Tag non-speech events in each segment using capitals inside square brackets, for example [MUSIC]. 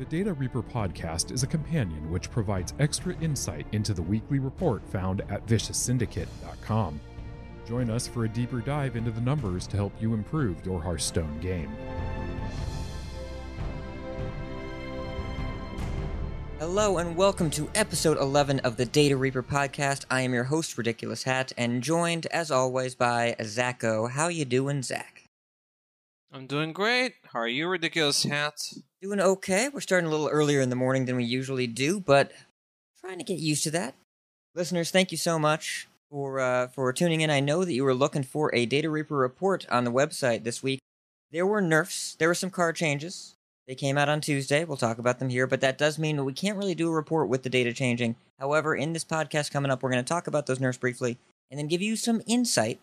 The Data Reaper podcast is a companion which provides extra insight into the weekly report found at vicioussyndicate.com. Join us for a deeper dive into the numbers to help you improve your Hearthstone game. Hello and welcome to episode 11 of the Data Reaper podcast. I am your host, Ridiculous Hat, and joined as always by Zacho. How you doing, Zach? I'm doing great. How are you, Ridiculous Hat? Doing okay. We're starting a little earlier in the morning than we usually do, but trying to get used to that. Listeners, thank you so much for uh, for tuning in. I know that you were looking for a Data Reaper report on the website this week. There were nerfs. There were some card changes. They came out on Tuesday. We'll talk about them here, but that does mean that we can't really do a report with the data changing. However, in this podcast coming up, we're going to talk about those nerfs briefly and then give you some insight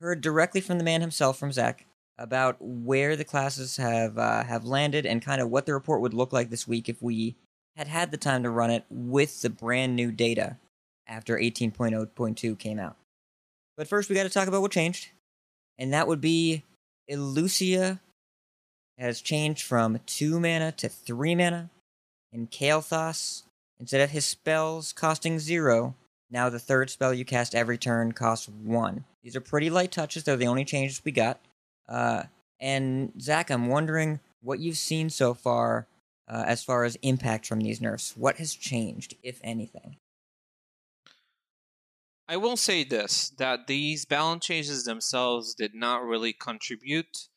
heard directly from the man himself, from Zach, about where the classes have uh, have landed and kind of what the report would look like this week if we had had the time to run it with the brand new data after 18.0.2 came out. But first, we got to talk about what changed, and that would be Illucia has changed from two mana to three mana, and Kael'thas, instead of his spells costing zero, now the third spell you cast every turn costs one. These are pretty light touches; they're the only changes we got. Uh, and Zach, I'm wondering what you've seen so far uh, as far as impact from these nerfs. What has changed, if anything? I will say this that these balance changes themselves did not really contribute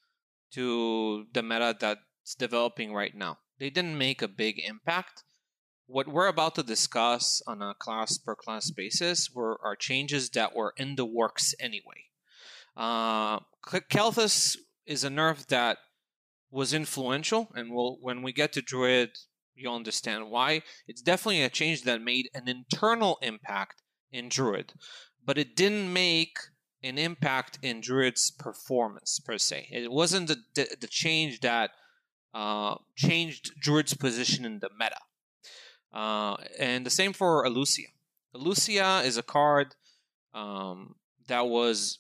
to the meta that's developing right now. They didn't make a big impact. What we're about to discuss on a class per class basis were are changes that were in the works anyway. Uh, is a nerf that was influential, and we'll, when we get to Druid, you'll understand why. It's definitely a change that made an internal impact in Druid, but it didn't make an impact in Druid's performance per se. It wasn't the, the, the change that uh, changed Druid's position in the meta. Uh, and the same for Illucia. Illucia is a card um, that was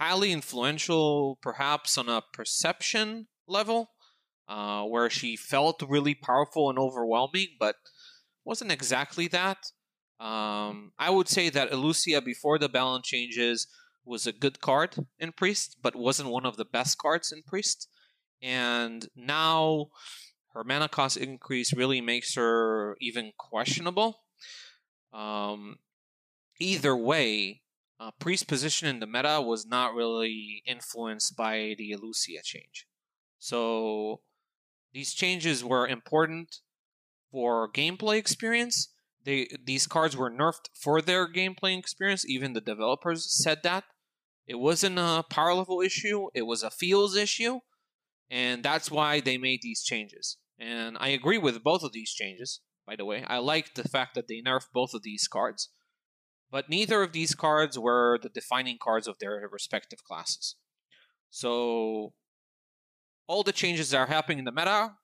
highly influential, perhaps on a perception level, uh, where she felt really powerful and overwhelming, but wasn't exactly that. Um, I would say that Illucia, before the balance changes, was a good card in Priest, but wasn't one of the best cards in Priest. And now her mana cost increase really makes her even questionable. Um, either way, uh, Priest position in the meta was not really influenced by the Illucia change. So these changes were important for gameplay experience. They these cards were nerfed for their gameplay experience. Even the developers said that. It wasn't a power level issue, it was a feels issue, and that's why they made these changes. And I agree with both of these changes, by the way. I like the fact that they nerfed both of these cards. But neither of these cards were the defining cards of their respective classes. So all the changes that are happening in the meta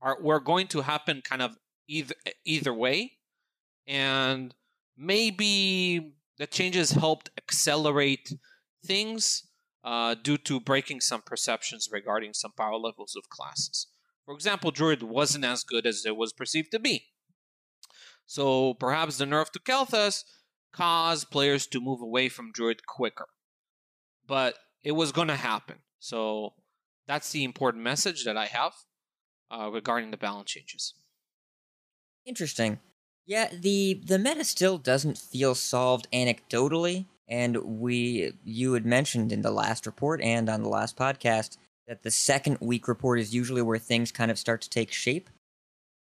are were going to happen kind of either either way. And maybe the changes helped accelerate things uh, due to breaking some perceptions regarding some power levels of classes. For example, Druid wasn't as good as it was perceived to be. So perhaps the nerf to Kael'thas caused players to move away from Druid quicker. But it was going to happen. So that's the important message that I have uh, regarding the balance changes. Interesting. Yeah, the the meta still doesn't feel solved anecdotally, and we you had mentioned in the last report and on the last podcast that the second week report is usually where things kind of start to take shape.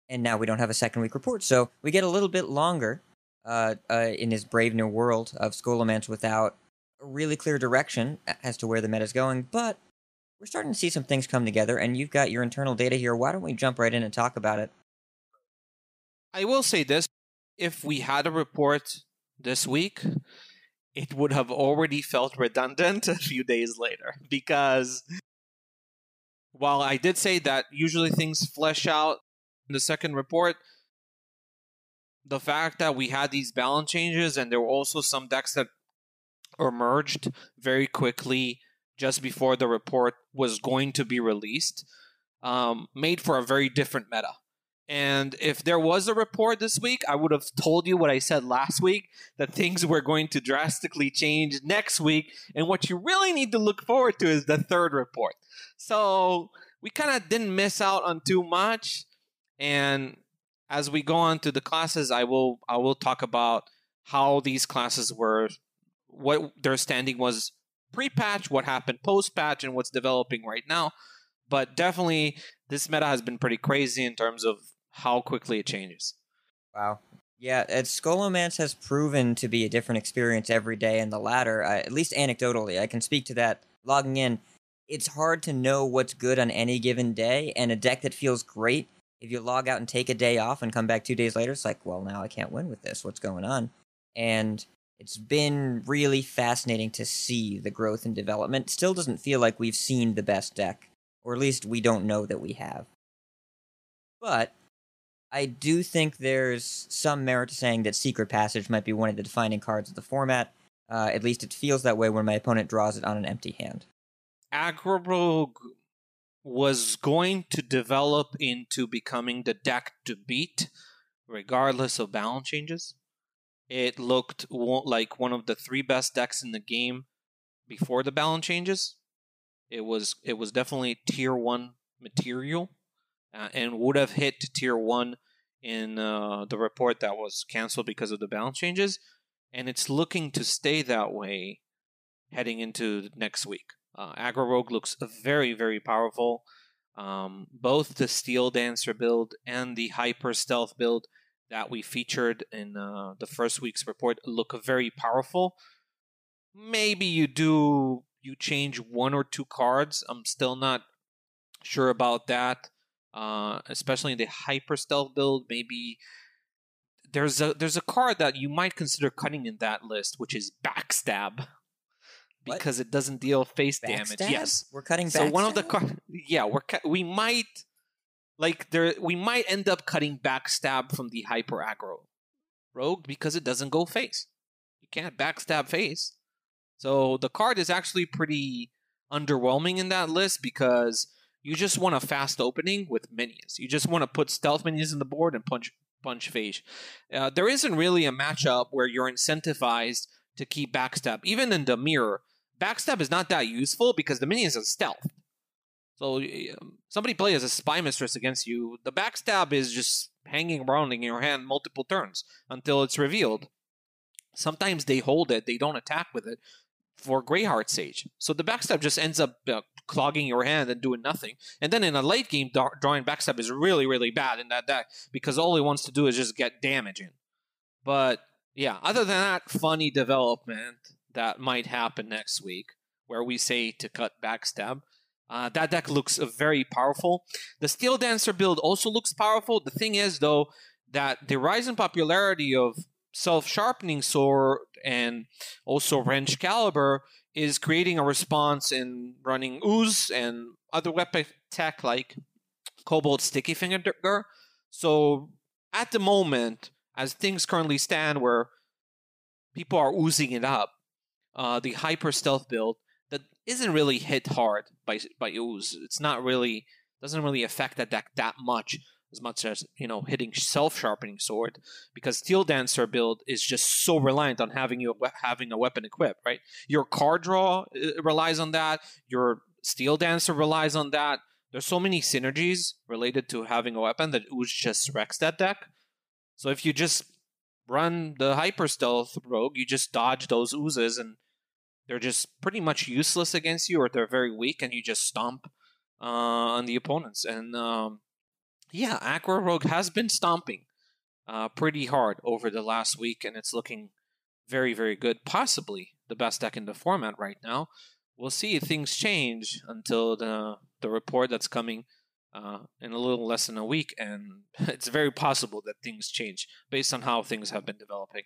And now we don't have a second week report, so we get a little bit longer uh, uh, in this brave new world of Scholomance without a really clear direction as to where the meta is going. But we're starting to see some things come together, and you've got your internal data here. Why don't we jump right in and talk about it? I will say this if we had a report this week, it would have already felt redundant [LAUGHS] a few days later because while I did say that usually things flesh out in the second report, the fact that we had these balance changes and there were also some decks that emerged very quickly just before the report was going to be released um, made for a very different meta. And if there was a report this week, I would have told you what I said last week that things were going to drastically change next week. And what you really need to look forward to is the third report. So we kind of didn't miss out on too much. And as we go on to the classes, I will I will talk about how these classes were, what their standing was pre-patch, what happened post-patch, and what's developing right now. But definitely, this meta has been pretty crazy in terms of how quickly it changes. Wow. Yeah, Scholomance has proven to be a different experience every day in the ladder, uh, at least anecdotally. I can speak to that logging in. It's hard to know what's good on any given day, and a deck that feels great, if you log out and take a day off and come back two days later, it's like, well, now I can't win with this. What's going on? And it's been really fascinating to see the growth and development. Still doesn't feel like we've seen the best deck, or at least we don't know that we have. But I do think there's some merit to saying that Secret Passage might be one of the defining cards of the format. Uh, at least it feels that way when my opponent draws it on an empty hand. Rogue was going to develop into becoming the deck to beat, regardless of balance changes. It looked like one of the three best decks in the game before the balance changes. It was it was definitely tier one material uh, and would have hit tier one in uh, the report that was canceled because of the balance changes, and it's looking to stay that way heading into next week. Uh, Aggro Rogue looks very, very powerful. Um, both the Steel Dancer build and the Hyper Stealth build that we featured in uh, the first week's report look very powerful. Maybe you do you change one or two cards. I'm still not sure about that uh, especially in the hyper stealth build. Maybe there's a there's a card that you might consider cutting in that list, which is backstab. Because what? it doesn't deal face damage. Yes, we're cutting. Backstab? So one of the cards, [LAUGHS] yeah, we're cu- we might like there we might end up cutting backstab from the hyper aggro rogue because it doesn't go face. You can't backstab face. So the card is actually pretty underwhelming in that list because you just want a fast opening with minions. You just want to put stealth minions in the board and punch punch phase. Uh, there isn't really a matchup where you're incentivized to keep backstab. Even in the mirror, backstab is not that useful because the minions are stealth. So um, somebody plays a spy mistress against you. The backstab is just hanging around in your hand multiple turns until it's revealed. Sometimes they hold it, they don't attack with it for Greyheart Sage. So the backstab just ends up uh, clogging your hand and doing nothing. And then in a late game, drawing backstab is really, really bad in that deck because all he wants to do is just get damage in. But yeah, other than that, funny development that might happen next week where we say to cut backstab. Uh, that deck looks uh, very powerful. The Steel Dancer build also looks powerful. The thing is, though, that the rise in popularity of self sharpening sword and also Wrenchcalibur is creating a response in running ooze and other weapon tech like cobalt sticky finger so at the moment as things currently stand where people are oozing it up uh, the hyper stealth build that isn't really hit hard by by ooze. It's not really doesn't really affect that deck that much as much as you know hitting self sharpening sword because steel dancer build is just so reliant on having you having a weapon equipped right? Your card draw uh, relies on that. Your steel dancer relies on that. There's so many synergies related to having a weapon that ooze just wrecks that deck. So if you just run the hyper stealth rogue you just dodge those oozes and they're just pretty much useless against you or they're very weak and you just stomp uh, on the opponents and um, yeah, Aggro Rogue has been stomping uh, pretty hard over the last week, and it's looking very, very good. Possibly the best deck in the format right now. We'll see if things change until the the report that's coming uh, in a little less than a week, and [LAUGHS] it's very possible that things change based on how things have been developing.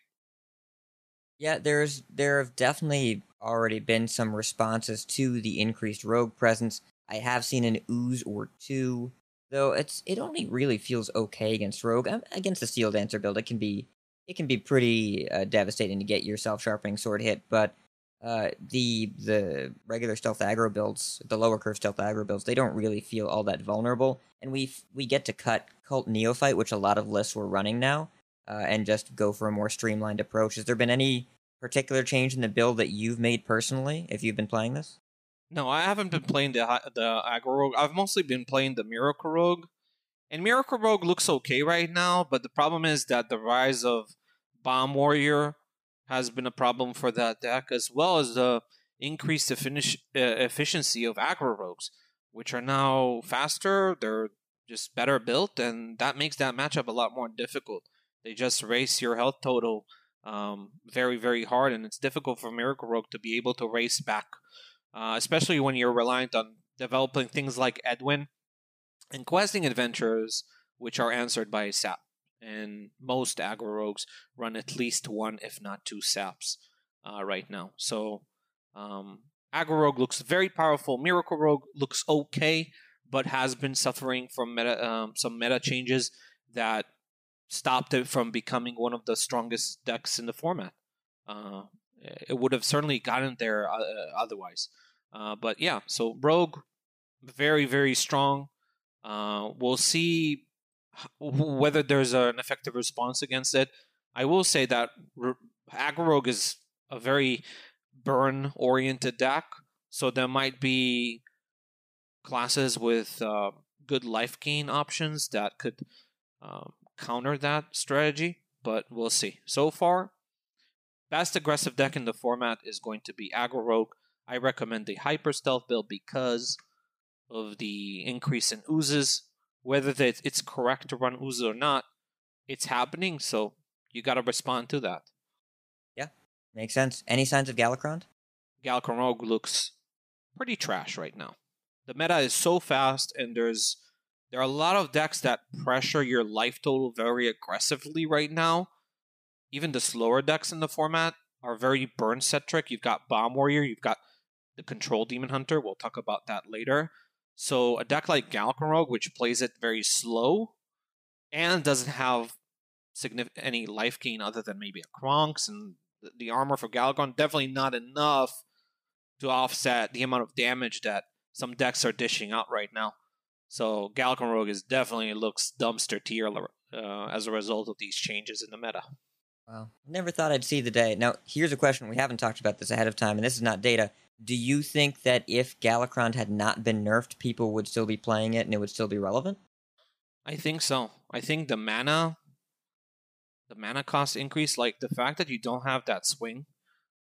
Yeah, there's there have definitely already been some responses to the increased rogue presence. I have seen an ooze or two Though it's it only really feels okay against Rogue. Um, against the Steel Dancer build, it can be it can be pretty uh, devastating to get your self sharpening sword hit. But uh, the the regular stealth aggro builds, the lower curve stealth aggro builds, they don't really feel all that vulnerable, and we we get to cut cult neophyte, which a lot of lists were running now, uh, and just go for a more streamlined approach. Has there been any particular change in the build that you've made personally if you've been playing this? No, I haven't been playing the the aggro rogue. I've mostly been playing the miracle rogue, and miracle rogue looks okay right now. But the problem is that the rise of bomb warrior has been a problem for that deck, as well as the increased effic- uh, efficiency of aggro rogues, which are now faster. They're just better built, and that makes that matchup a lot more difficult. They just race your health total um, very, very hard, and it's difficult for Miracle Rogue to be able to race back, uh, especially when you're reliant on developing things like Edwin and questing adventures, which are answered by SAP. And most aggro rogues run at least one, if not two SAPs uh, right now. So um, aggro rogue looks very powerful. Miracle rogue looks okay, but has been suffering from meta, um, some meta changes that stopped it from becoming one of the strongest decks in the format. Uh, it would have certainly gotten there uh, otherwise. Uh, but yeah, so Rogue, very, very strong. Uh, we'll see whether there's an effective response against it. I will say that Aggro Rogue is a very burn oriented deck, so there might be classes with uh, good life gain options that could um, counter that strategy, but we'll see. So far, best aggressive deck in the format is going to be Aggro Rogue. I recommend the Hyper Stealth build because of the increase in oozes. Whether it's correct to run oozes or not, it's happening, so you got to respond to that. Yeah, makes sense. Any signs of Galakrond? Galakrond Rogue looks pretty trash right now. The meta is so fast, and there's there are a lot of decks that pressure your life total very aggressively right now. Even the slower decks in the format are very burn centric. You've got Bomb Warrior, you've got the Control Demon Hunter. We'll talk about that later. So a deck like Galakrond Rogue, which plays it very slow and doesn't have any life gain other than maybe a Kronx and the armor for Galakrond, definitely not enough to offset the amount of damage that some decks are dishing out right now. So Galakrond Rogue is definitely looks dumpster tier uh, as a result of these changes in the meta. Wow, never thought I'd see the day. Now, here's a question: We haven't talked about this ahead of time, and this is not data. Do you think that if Galakrond had not been nerfed, people would still be playing it and it would still be relevant? I think so. I think the mana, the mana cost increase, like the fact that you don't have that swing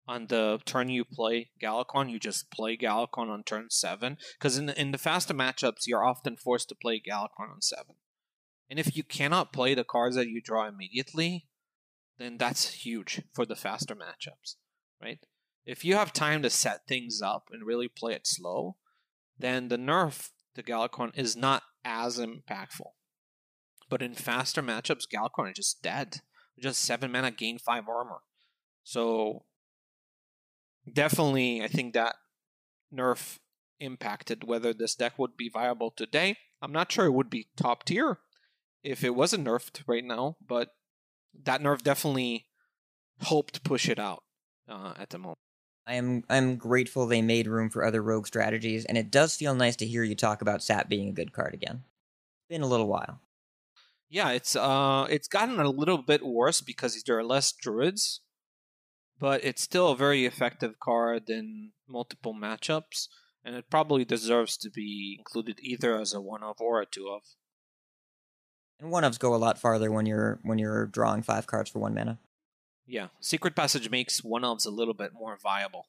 on the turn you play Galakrond, you just play Galakrond on turn seven. Because in the, in the faster matchups, you're often forced to play Galakrond on seven. And if you cannot play the cards that you draw immediately, then that's huge for the faster matchups, right? If you have time to set things up and really play it slow, then the nerf to Galakrond is not as impactful. But in faster matchups, Galakrond is just dead. Just seven mana, gain five armor. So definitely, I think that nerf impacted whether this deck would be viable today. I'm not sure it would be top tier if it wasn't nerfed right now, but that nerf definitely helped push it out uh, at the moment. I am I'm grateful they made room for other rogue strategies, and it does feel nice to hear you talk about Sap being a good card again. Been a little while. Yeah, it's uh it's gotten a little bit worse because there are less druids but it's still a very effective card in multiple matchups, and it probably deserves to be included either as a one of or a two of. And one ofs go a lot farther when you're when you're drawing five cards for one mana. Yeah, Secret Passage makes one ofs a little bit more viable.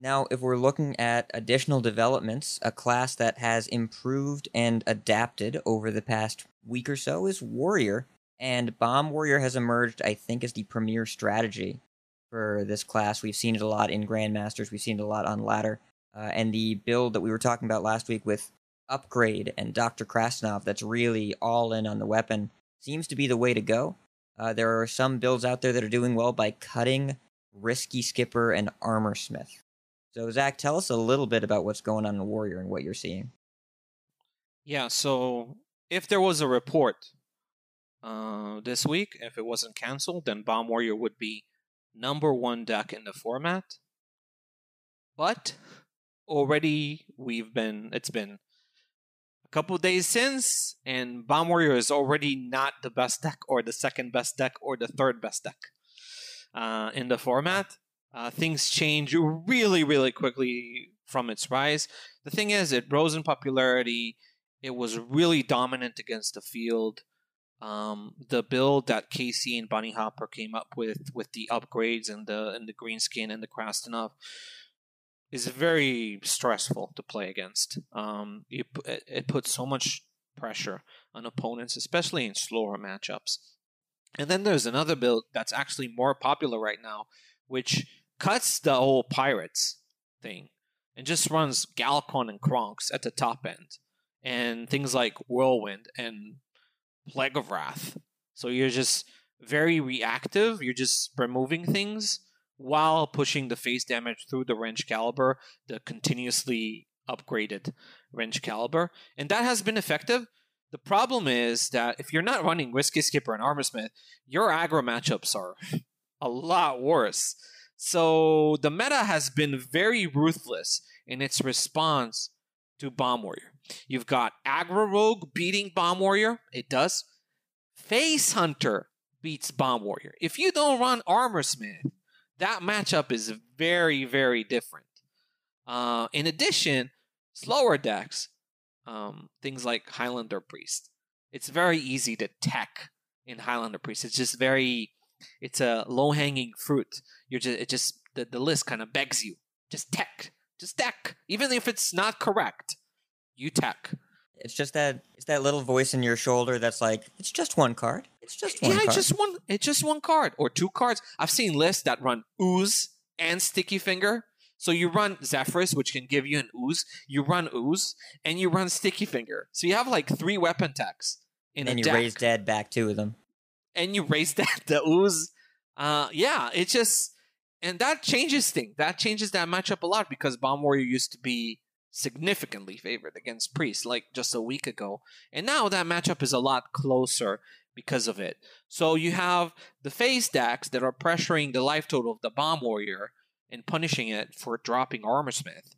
Now, if we're looking at additional developments, a class that has improved and adapted over the past week or so is Warrior, and Bomb Warrior has emerged, I think, as the premier strategy for this class. We've seen it a lot in Grandmasters. We've seen it a lot on ladder. Uh, and the build that we were talking about last week with Upgrade and Dr. Krastinov that's really all in on the weapon seems to be the way to go. Uh, there are some builds out there that are doing well by cutting Risky Skipper and Armorsmith. So, Zach, tell us a little bit about what's going on in Warrior and what you're seeing. Yeah, so if there was a report uh, this week, if it wasn't canceled, then Bomb Warrior would be number one deck in the format. But already we've been it's been a couple days since, and Bomb Warrior is already not the best deck, or the second best deck, or the third best deck uh, in the format. Uh, things change really, really quickly from its rise. The thing is, it rose in popularity. It was really dominant against the field. Um, the build that Casey and Bunnyhoppor came up with, with the upgrades and the and the green skin and the Krasnov, is very stressful to play against. Um, it, it puts so much pressure on opponents, especially in slower matchups. And then there's another build that's actually more popular right now, which cuts the whole pirates thing and just runs Galakrond and Kronx at the top end, and things like Whirlwind and Plague of Wrath. So you're just very reactive. You're just removing things while pushing the face damage through the Wrenchcalibur, the continuously upgraded Wrenchcalibur, and that has been effective. The problem is that if you're not running Risky Skipper and Armorsmith, your aggro matchups are [LAUGHS] a lot worse. So the meta has been very ruthless in its response to Bomb Warrior. You've got Aggro Rogue beating Bomb Warrior. It does. Face Hunter beats Bomb Warrior. If you don't run Armorsmith, that matchup is very, very different. Uh, in addition, slower decks, um, things like Highlander Priest, it's very easy to tech in Highlander Priest. It's just very, it's a low hanging fruit. You're just, it just the, the list kind of begs you just tech, just tech, even if it's not correct. You tech. It's just that it's that little voice in your shoulder that's like, it's just one card. It's just one yeah, card. it's just one. It's just one card or two cards. I've seen lists that run ooze and sticky finger. So you run Zephrys, which can give you an ooze. You run ooze and you run sticky finger. So you have like three weapon techs in and a you deck. raise dead back two of them. and you raise [LAUGHS] that the ooze. Uh, yeah, it just and that changes things. That changes that matchup a lot because Bomb Warrior used to be significantly favored against Priest like just a week ago, and now that matchup is a lot closer because of it. So you have the phase decks that are pressuring the life total of the Bomb Warrior and punishing it for dropping Armorsmith,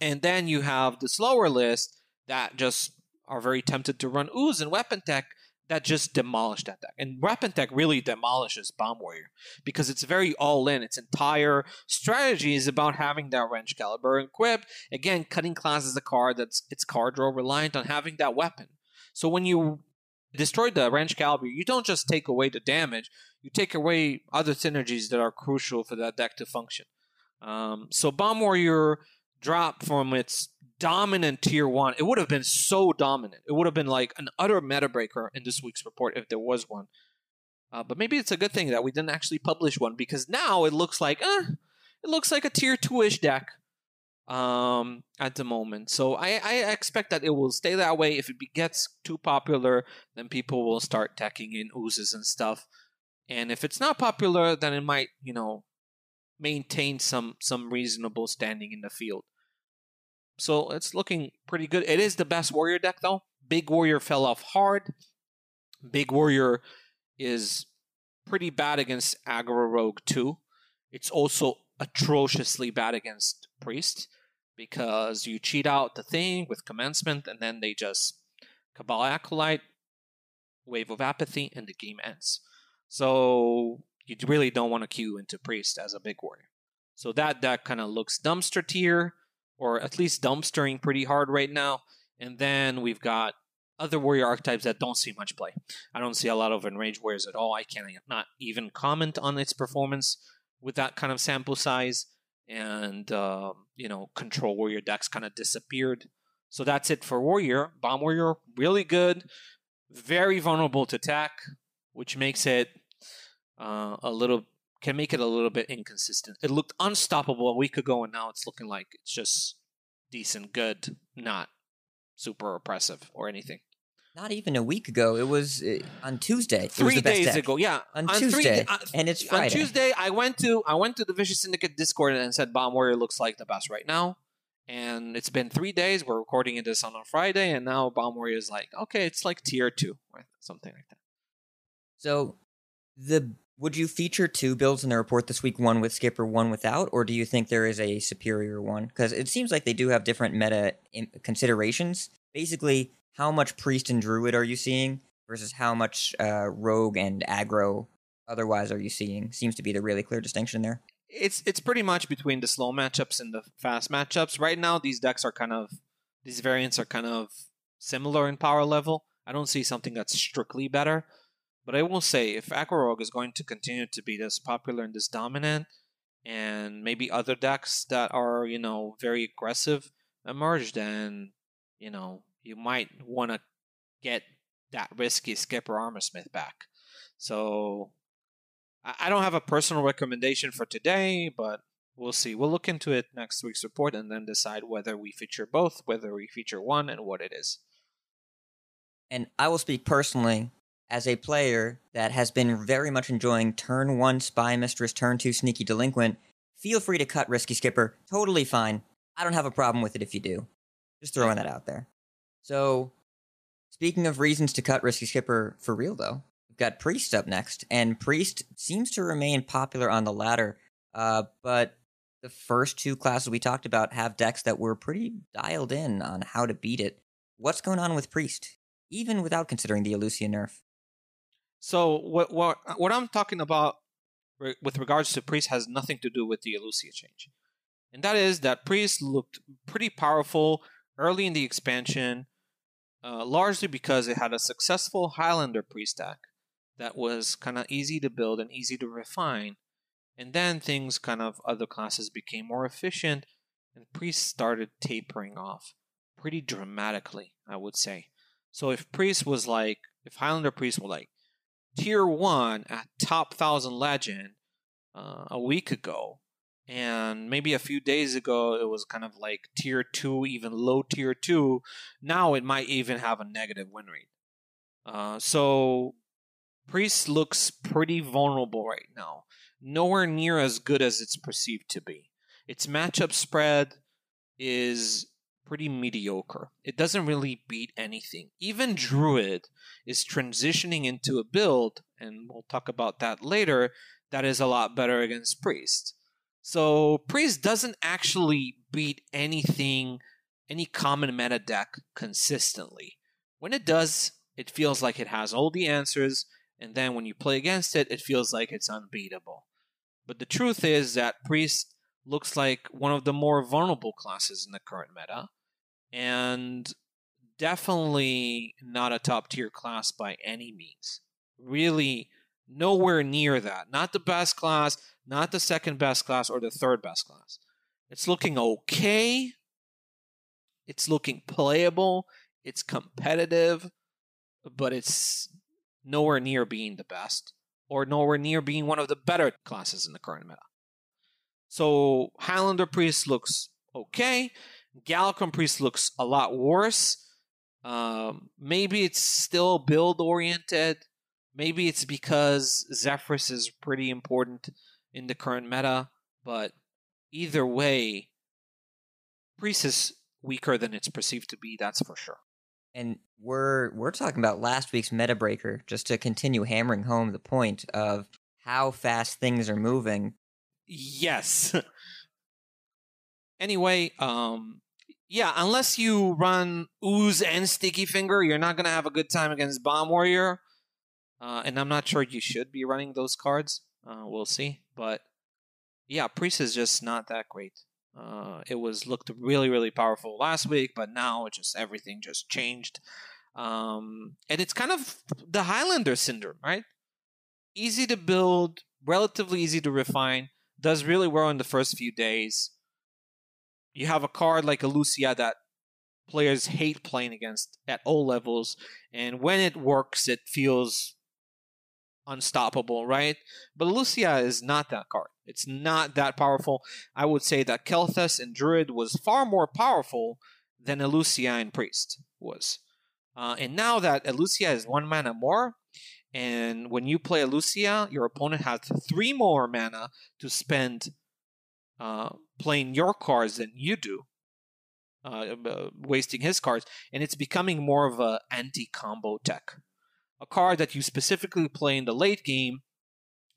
and then you have the slower list that just are very tempted to run ooze and weapon tech that just demolished that deck. And Weapon Tech really demolishes Bomb Warrior because it's very all in. Its entire strategy is about having that Wrenchcalibur equipped. Again, cutting class is a card that's its card draw reliant on having that weapon. So when you destroy the Wrenchcalibur, you don't just take away the damage, you take away other synergies that are crucial for that deck to function. Um, so Bomb Warrior dropped from its dominant tier one. It would have been so dominant. It would have been like an utter meta breaker in this week's report if there was one. Uh, but maybe it's a good thing that we didn't actually publish one because now it looks like, eh, it looks like a tier two ish deck um, at the moment. So I, I expect that it will stay that way. If it gets too popular, then people will start teching in oozes and stuff. And if it's not popular, then it might, you know, maintain some some reasonable standing in the field. So it's looking pretty good. It is the best warrior deck though. Big warrior fell off hard. Big warrior is pretty bad against aggro rogue too. It's also atrociously bad against priest because you cheat out the thing with commencement and then they just cabal acolyte, wave of apathy, and the game ends. So you really don't want to queue into priest as a big warrior. So that deck kind of looks dumpster tier or at least dumpstering pretty hard right now. And then we've got other warrior archetypes that don't see much play. I don't see a lot of enraged warriors at all. I can't not even comment on its performance with that kind of sample size. And um, you know, control warrior decks kind of disappeared. So that's it for warrior. Bomb warrior really good, very vulnerable to attack, which makes it uh, a little can make it a little bit inconsistent. It looked unstoppable a week ago, and now it's looking like it's just decent, good, not super oppressive or anything. Not even a week ago. It was uh, on Tuesday. It was Three days deck. ago, yeah, On, three Tuesday, da- uh, and it's on Friday. Tuesday, I went to I went to the Vicious Syndicate Discord and said Bomb Warrior looks like the best right now. And it's been three days. We're recording this on a Friday, and now Bomb Warrior is like, okay, it's like tier two or something like that. So the Would you feature two builds in the report this week, one with Skipper, one without, or do you think there is a superior one? Because it seems like they do have different meta considerations. Basically, how much Priest and Druid are you seeing versus how much uh, Rogue and Aggro otherwise are you seeing? Seems to be the really clear distinction there. It's it's pretty much between the slow matchups and the fast matchups. Right now, these decks are kind of these variants are kind of similar in power level. I don't see something that's strictly better. But I will say, if Rogue is going to continue to be this popular and this dominant, and maybe other decks that are, you know, very aggressive emerge, then, you know, you might want to get that risky Skipper Armorsmith back. So I don't have a personal recommendation for today, but we'll see. We'll look into it next week's report and then decide whether we feature both, whether we feature one, and what it is. And I will speak personally as a player that has been very much enjoying turn one spy mistress, turn two sneaky delinquent. Feel free to cut risky skipper. Totally fine. I don't have a problem with it if you do. Just throwing that out there. So, speaking of reasons to cut risky skipper for real though, we've got priest up next, and priest seems to remain popular on the ladder. Uh, but the first two classes we talked about have decks that were pretty dialed in on how to beat it. What's going on with priest? even without considering the Illucia nerf. So what what what I'm talking about with regards to Priest has nothing to do with the Illucia change, and that is that Priest looked pretty powerful early in the expansion, uh, largely because it had a successful Highlander Priest deck that was kind of easy to build and easy to refine, and then things kind of other classes became more efficient, and Priest started tapering off pretty dramatically, I would say. So if Priest was like, if Highlander Priest were like tier one at top thousand legend uh, a week ago, and maybe a few days ago it was kind of like tier two, even low tier two. Now it might even have a negative win rate. Uh, so Priest looks pretty vulnerable right now. Nowhere near as good as it's perceived to be. Its matchup spread is pretty mediocre. It doesn't really beat anything. Even Druid is transitioning into a build, and we'll talk about that later, that is a lot better against Priest. So Priest doesn't actually beat anything, any common meta deck consistently. When it does, it feels like it has all the answers, and then when you play against it, it feels like it's unbeatable. But the truth is that Priest looks like one of the more vulnerable classes in the current meta, and definitely not a top tier class by any means. Really, nowhere near that. Not the best class, not the second best class, or the third best class. It's looking okay. It's looking playable. It's competitive, but it's nowhere near being the best, or nowhere near being one of the better classes in the current meta. So Highlander Priest looks okay. Galakrond Priest looks a lot worse. Um, maybe it's still build oriented. Maybe it's because Zephrys is pretty important in the current meta. But either way, Priest is weaker than it's perceived to be. That's for sure. And we're we're talking about last week's meta breaker, just to continue hammering home the point of how fast things are moving. Yes. [LAUGHS] anyway, um, yeah, unless you run Ooze and Sticky Finger, you're not going to have a good time against Bomb Warrior. Uh, and I'm not sure you should be running those cards. Uh, we'll see. But yeah, Priest is just not that great. Uh, it was looked really, really powerful last week, but now it just everything just changed. Um, and it's kind of the Highlander syndrome, right? Easy to build, relatively easy to refine, does really well in the first few days you have a card like a Lucia that players hate playing against at all levels, and when it works, it feels unstoppable, right? But Lucia is not that card. It's not that powerful. I would say that Kael'thas and Druid was far more powerful than Illucia and Priest was. Uh, and now that Illucia is one mana more, and when you play Illucia, your opponent has three more mana to spend uh, playing your cards than you do, uh, uh, wasting his cards, and it's becoming more of a anti-combo deck. A card that you specifically play in the late game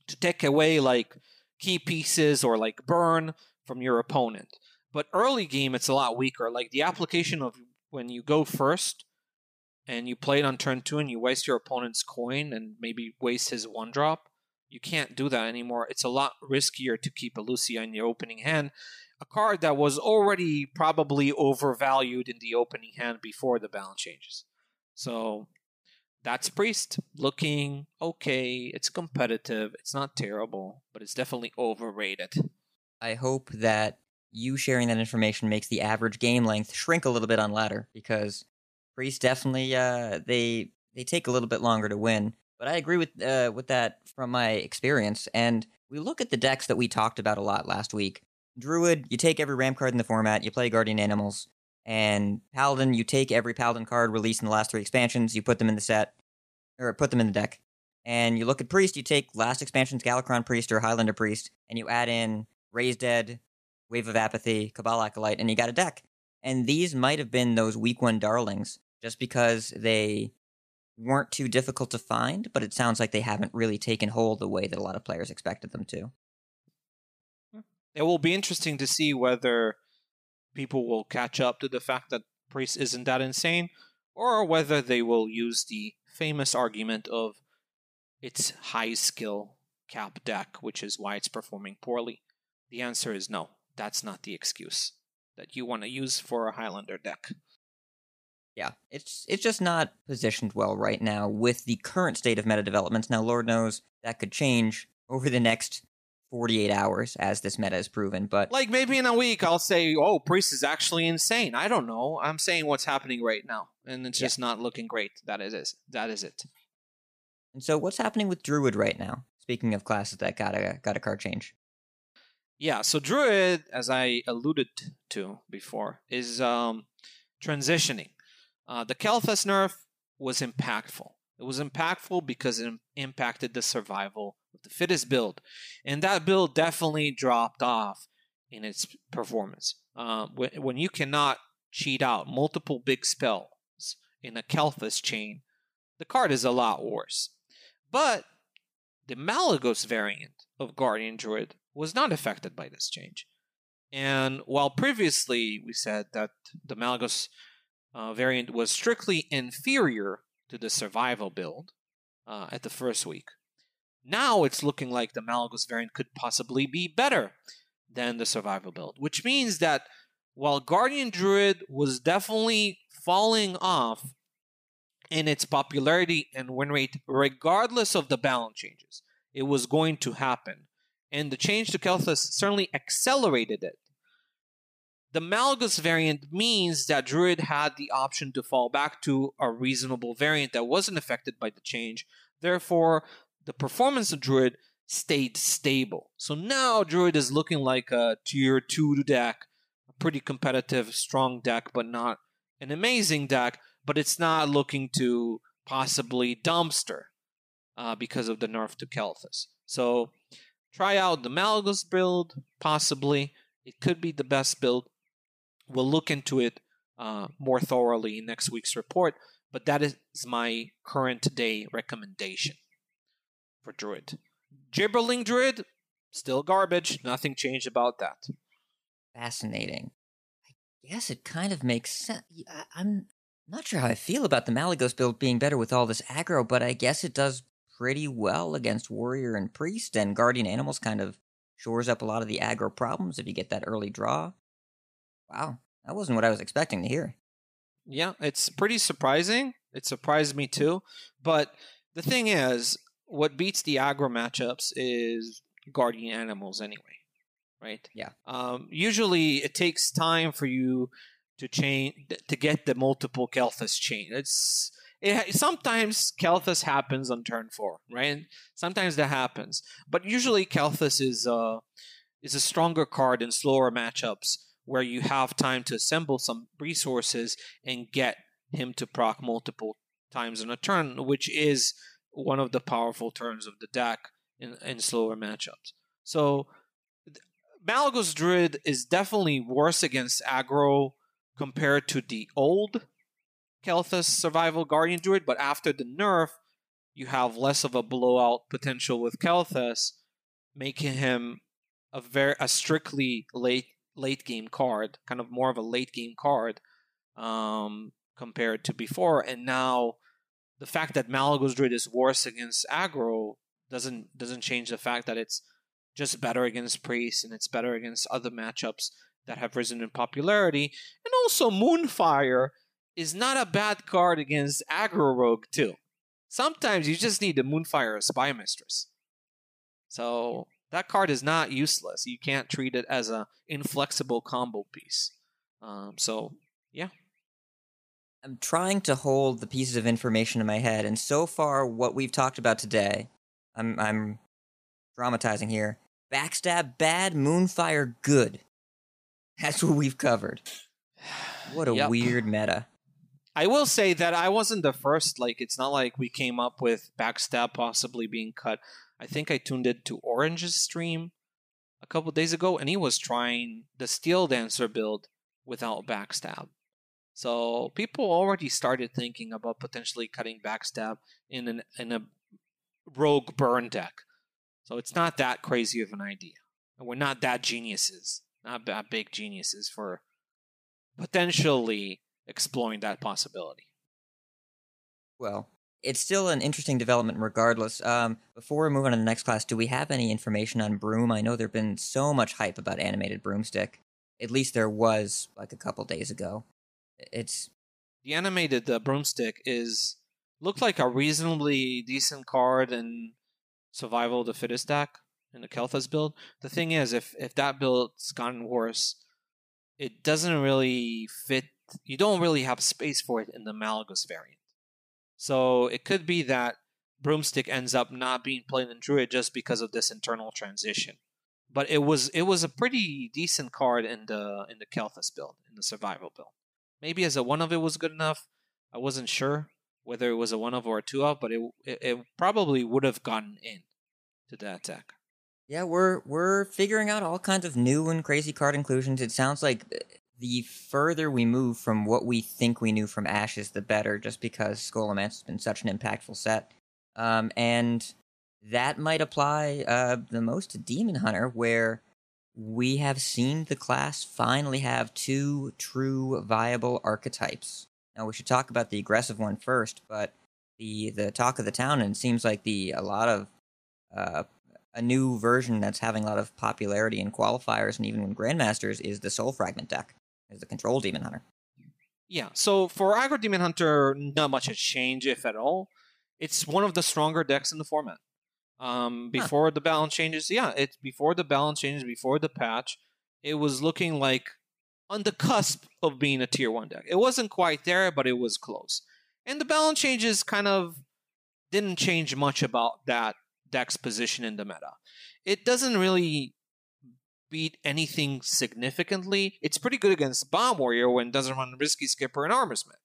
to take away like key pieces or like burn from your opponent. But early game, it's a lot weaker. Like the application of when you go first and you play it on turn two and you waste your opponent's coin and maybe waste his one drop, you can't do that anymore. It's a lot riskier to keep a Lucia in your opening hand, a card that was already probably overvalued in the opening hand before the balance changes. So that's Priest looking okay. It's competitive. It's not terrible, but it's definitely overrated. I hope that you sharing that information makes the average game length shrink a little bit on ladder because Priest definitely uh, they they take a little bit longer to win. But I agree with uh, with that from my experience. And we look at the decks that we talked about a lot last week. Druid, you take every Ram card in the format, you play Guardian Animals, and Paladin, you take every Paladin card released in the last three expansions, you put them in the set, or put them in the deck. And you look at Priest, you take last expansion's Galakrond Priest or Highlander Priest, and you add in Raise Dead, Wave of Apathy, Cabal Acolyte, and you got a deck. And these might have been those week one darlings just because they weren't too difficult to find, but it sounds like they haven't really taken hold the way that a lot of players expected them to. Hmm. It will be interesting to see whether people will catch up to the fact that Priest isn't that insane, or whether they will use the famous argument of its high skill cap deck, which is why it's performing poorly. The answer is no. That's not the excuse that you want to use for a Highlander deck. Yeah, it's it's just not positioned well right now with the current state of meta developments. Now, Lord knows that could change over the next 48 hours as this meta is proven, but Like maybe in a week I'll say, "Oh, Priest is actually insane." I don't know. I'm saying what's happening right now, and it's Yeah. just not looking great. That is it. That is it. and so what's happening with Druid right now? Speaking of classes that got a got a card change. Yeah, so Druid, as I alluded to before, is um, transitioning. Uh, the Kael'thas nerf was impactful. It was impactful because it impacted the survival of the fittest build, and that build definitely dropped off in its performance. Uh, when, when you cannot cheat out multiple big spells in a Kael'thas chain, the card is a lot worse. But the Malygos variant of Guardian Druid was not affected by this change. And while previously we said that the Malygos uh, variant was strictly inferior to the survival build uh, at the first week, now it's looking like the Malygos variant could possibly be better than the survival build, which means that while Guardian Druid was definitely falling off in its popularity and win rate, regardless of the balance changes, it was going to happen and the change to Kael'thas certainly accelerated it. The Malygos variant means that Druid had the option to fall back to a reasonable variant that wasn't affected by the change. Therefore, the performance of Druid stayed stable. So now Druid is looking like a tier 2 deck, a pretty competitive, strong deck, but not an amazing deck, but it's not looking to possibly dumpster uh, because of the nerf to Kael'thas. So try out the Malygos build, possibly. It could be the best build. We'll look into it uh, more thoroughly in next week's report, but that is my current day recommendation for Druid. Gibberling Druid, still garbage. Nothing changed about that. Fascinating. I guess it kind of makes sense. I'm not sure how I feel about the Malygos build being better with all this aggro, but I guess it does pretty well against Warrior and Priest, and Guardian Animals kind of shores up a lot of the aggro problems if you get that early draw. Wow, that wasn't what I was expecting to hear. Yeah, it's pretty surprising. It surprised me too. But the thing is, what beats the aggro matchups is Guardian Animals anyway, right? Yeah. Um, usually, it takes time for you to chain to get the multiple Kael'thas chain. It's it, sometimes Kael'thas happens on turn four, right? Sometimes that happens, but usually Kael'thas is uh is a stronger card in slower matchups where you have time to assemble some resources and get him to proc multiple times in a turn, which is one of the powerful turns of the deck in, in slower matchups. So Malygos Druid is definitely worse against aggro compared to the old Kael'thas Survival Guardian Druid, but after the nerf, you have less of a blowout potential with Kael'thas making him a very a strictly late late game card, kind of more of a late game card um, compared to before. And now the fact that Malygos Druid is worse against aggro doesn't doesn't change the fact that it's just better against Priest and it's better against other matchups that have risen in popularity. And also Moonfire is not a bad card against aggro rogue too. Sometimes you just need a Moonfire Spy Mistress. So that card is not useless. You can't treat it as a inflexible combo piece. Um, so yeah. I'm trying to hold the pieces of information in my head, and so far, what we've talked about today, I'm I'm dramatizing here. Backstab bad, Moonfire good. That's what we've covered. What a [SIGHS] Yep. weird meta. I will say that I wasn't the first. Like, it's not like we came up with backstab possibly being cut. I think I tuned it to Orange's stream a couple days ago, and he was trying the Steel Dancer build without backstab. So people already started thinking about potentially cutting backstab in an in a rogue burn deck. So it's not that crazy of an idea, and we're not that geniuses, not that big geniuses for potentially exploring that possibility. Well, it's still an interesting development regardless. Um, before we move on to the next class, do we have any information on Broom? I know there's been so much hype about animated Broomstick. At least there was like a couple days ago. It's the animated uh, broomstick is looked like a reasonably decent card in survival of the fittest deck in the Kael'thas build. The thing is, if if that build's gotten worse, it doesn't really fit. You don't really have space for it in the Malygos variant. So it could be that broomstick ends up not being played in Druid just because of this internal transition. But it was it was a pretty decent card in the in the Kael'thas build in the survival build. Maybe as a one of it was good enough. I wasn't sure whether it was a one of or a two of, but it it, it probably would have gotten in to that deck. yeah, we're we're figuring out all kinds of new and crazy card inclusions. It sounds like the further we move from what we think we knew from Ashes, the better. Just because Scholomance has been such an impactful set, um, and that might apply uh, the most to Demon Hunter, where we have seen the class finally have two true viable archetypes. Now we should talk about the aggressive one first, but the the talk of the town, and seems like the a lot of uh, a new version that's having a lot of popularity in qualifiers and even in grandmasters is the Soul Fragment deck, is the Control Demon Hunter. Yeah. So for Aggro Demon Hunter, not much has changed, if at all. It's one of the stronger decks in the format. Um, before the balance changes, yeah, it's before the balance changes, before the patch, it was looking like on the cusp of being a tier one deck. It wasn't quite there, but it was close. And the balance changes kind of didn't change much about that deck's position in the meta. It doesn't really beat anything significantly. It's pretty good against Bomb Warrior when it doesn't run Risky Skipper and Armorsmith.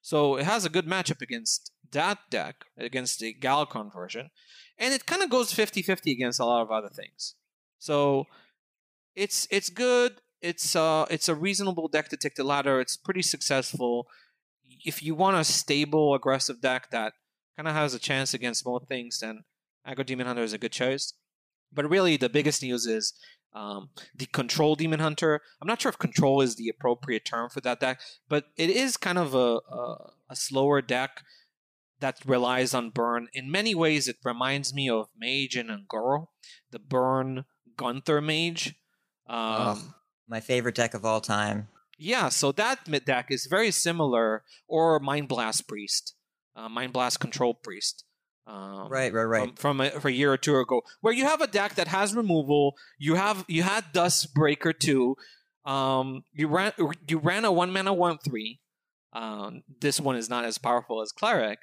So it has a good matchup against that deck, against the Galakrond version. And it kind of goes 50 50 against a lot of other things. So it's it's good. It's uh it's a reasonable deck to take the ladder. It's pretty successful. If you want a stable, aggressive deck that kind of has a chance against most things, then Aggro Demon Hunter is a good choice. But really, the biggest news is um, the Control Demon Hunter. I'm not sure if Control is the appropriate term for that deck, but it is kind of a, a, a slower deck that relies on burn. In many ways, it reminds me of Mage and Un'Goro, the burn Gunther Mage. Um, Ugh. My favorite deck of all time. yeah, so that mid deck is very similar, or Mind Blast Priest, uh, Mind Blast Control Priest. Um, Right, right, right. From, from a, from a year or two ago, where you have a deck that has removal. You have you had Duskbreaker two. Um, you ran you ran a one mana one three. Um, this one is not as powerful as Cleric,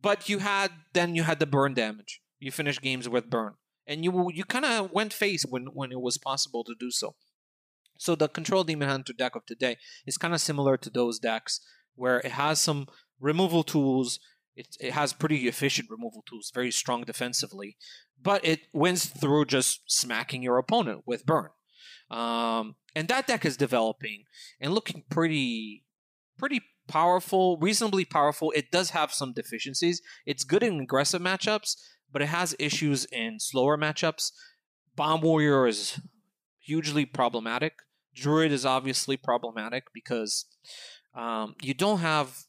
but you had then you had the burn damage. You finished games with burn, and you you kind of went face when when it was possible to do so. So the Control Demon Hunter deck of today is kind of similar to those decks, where it has some removal tools. It, it has pretty efficient removal tools, very strong defensively, but it wins through just smacking your opponent with burn. Um, and that deck is developing and looking pretty, pretty powerful, reasonably powerful. It does have some deficiencies. It's good in aggressive matchups, but it has issues in slower matchups. Bomb Warrior is hugely problematic. Druid is obviously problematic because um, you don't have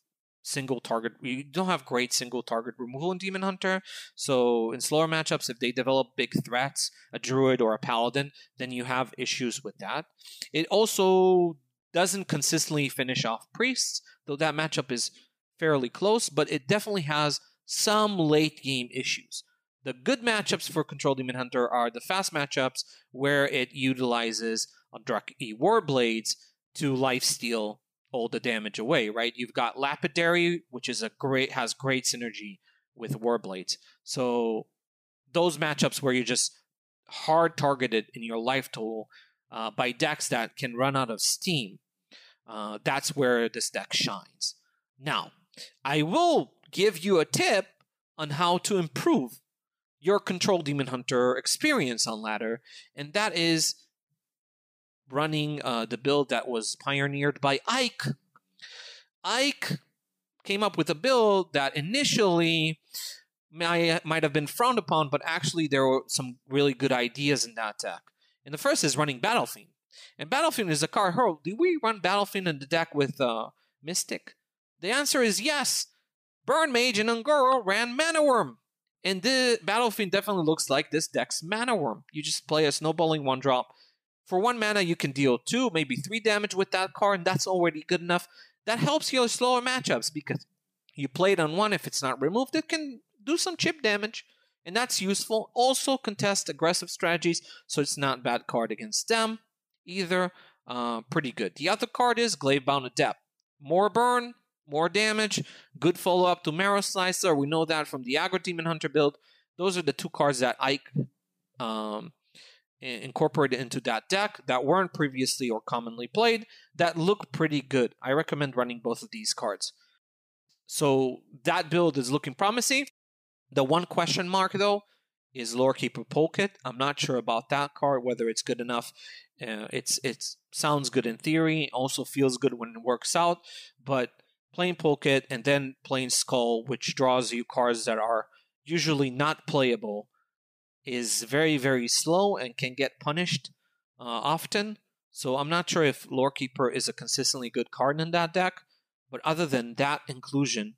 single target you don't have great single target removal in demon hunter. So in slower matchups if they develop big threats a druid or a paladin then you have issues with that. It also doesn't consistently finish off priests though that matchup is fairly close but it definitely has some late game issues. The good matchups for control demon hunter are the fast matchups where it utilizes Aldrachi Warblades to lifesteal all the damage away, right? You've got Lapidary, which is a great has great synergy with Warblades. So those matchups where you're just hard targeted in your life total uh, by decks that can run out of steam, uh, that's where this deck shines. Now, I will give you a tip on how to improve your Control Demon Hunter experience on ladder, and that is running uh, the build that was pioneered by Ike. Ike came up with a build that initially might, might have been frowned upon, but actually there were some really good ideas in that deck. And the first is running Battle Fiend. And Battle Fiend is a card. Hurl, do we run Battle Fiend in the deck with uh, Mystic? The answer is yes. Burn Mage and Un'Goro ran Mana Wyrm. And the Battle Fiend definitely looks like this deck's Mana Wyrm. You just play a snowballing one drop for one mana, you can deal two, maybe three damage with that card, and that's already good enough. That helps your slower matchups because you play it on one. If it's not removed, it can do some chip damage, and that's useful. Also, contest aggressive strategies, so it's not bad card against them either. Uh, pretty good. The other card is Glavebound Adept. More burn, more damage, good follow up to Marrow Slicer. We know that from the Aggro Demon Hunter build. Those are the two cards that Ike um, incorporated into that deck that weren't previously or commonly played that look pretty good. I recommend running both of these cards. So that build is looking promising. The one question mark though is Lorekeeper Polkit. I'm not sure about that card whether it's good enough. Uh, it's it sounds good in theory, also feels good when it works out, but playing Polkit and then playing Skull, which draws you cards that are usually not playable is very, very slow and can get punished uh, often. So I'm not sure if Lorekeeper is a consistently good card in that deck. But other than that inclusion,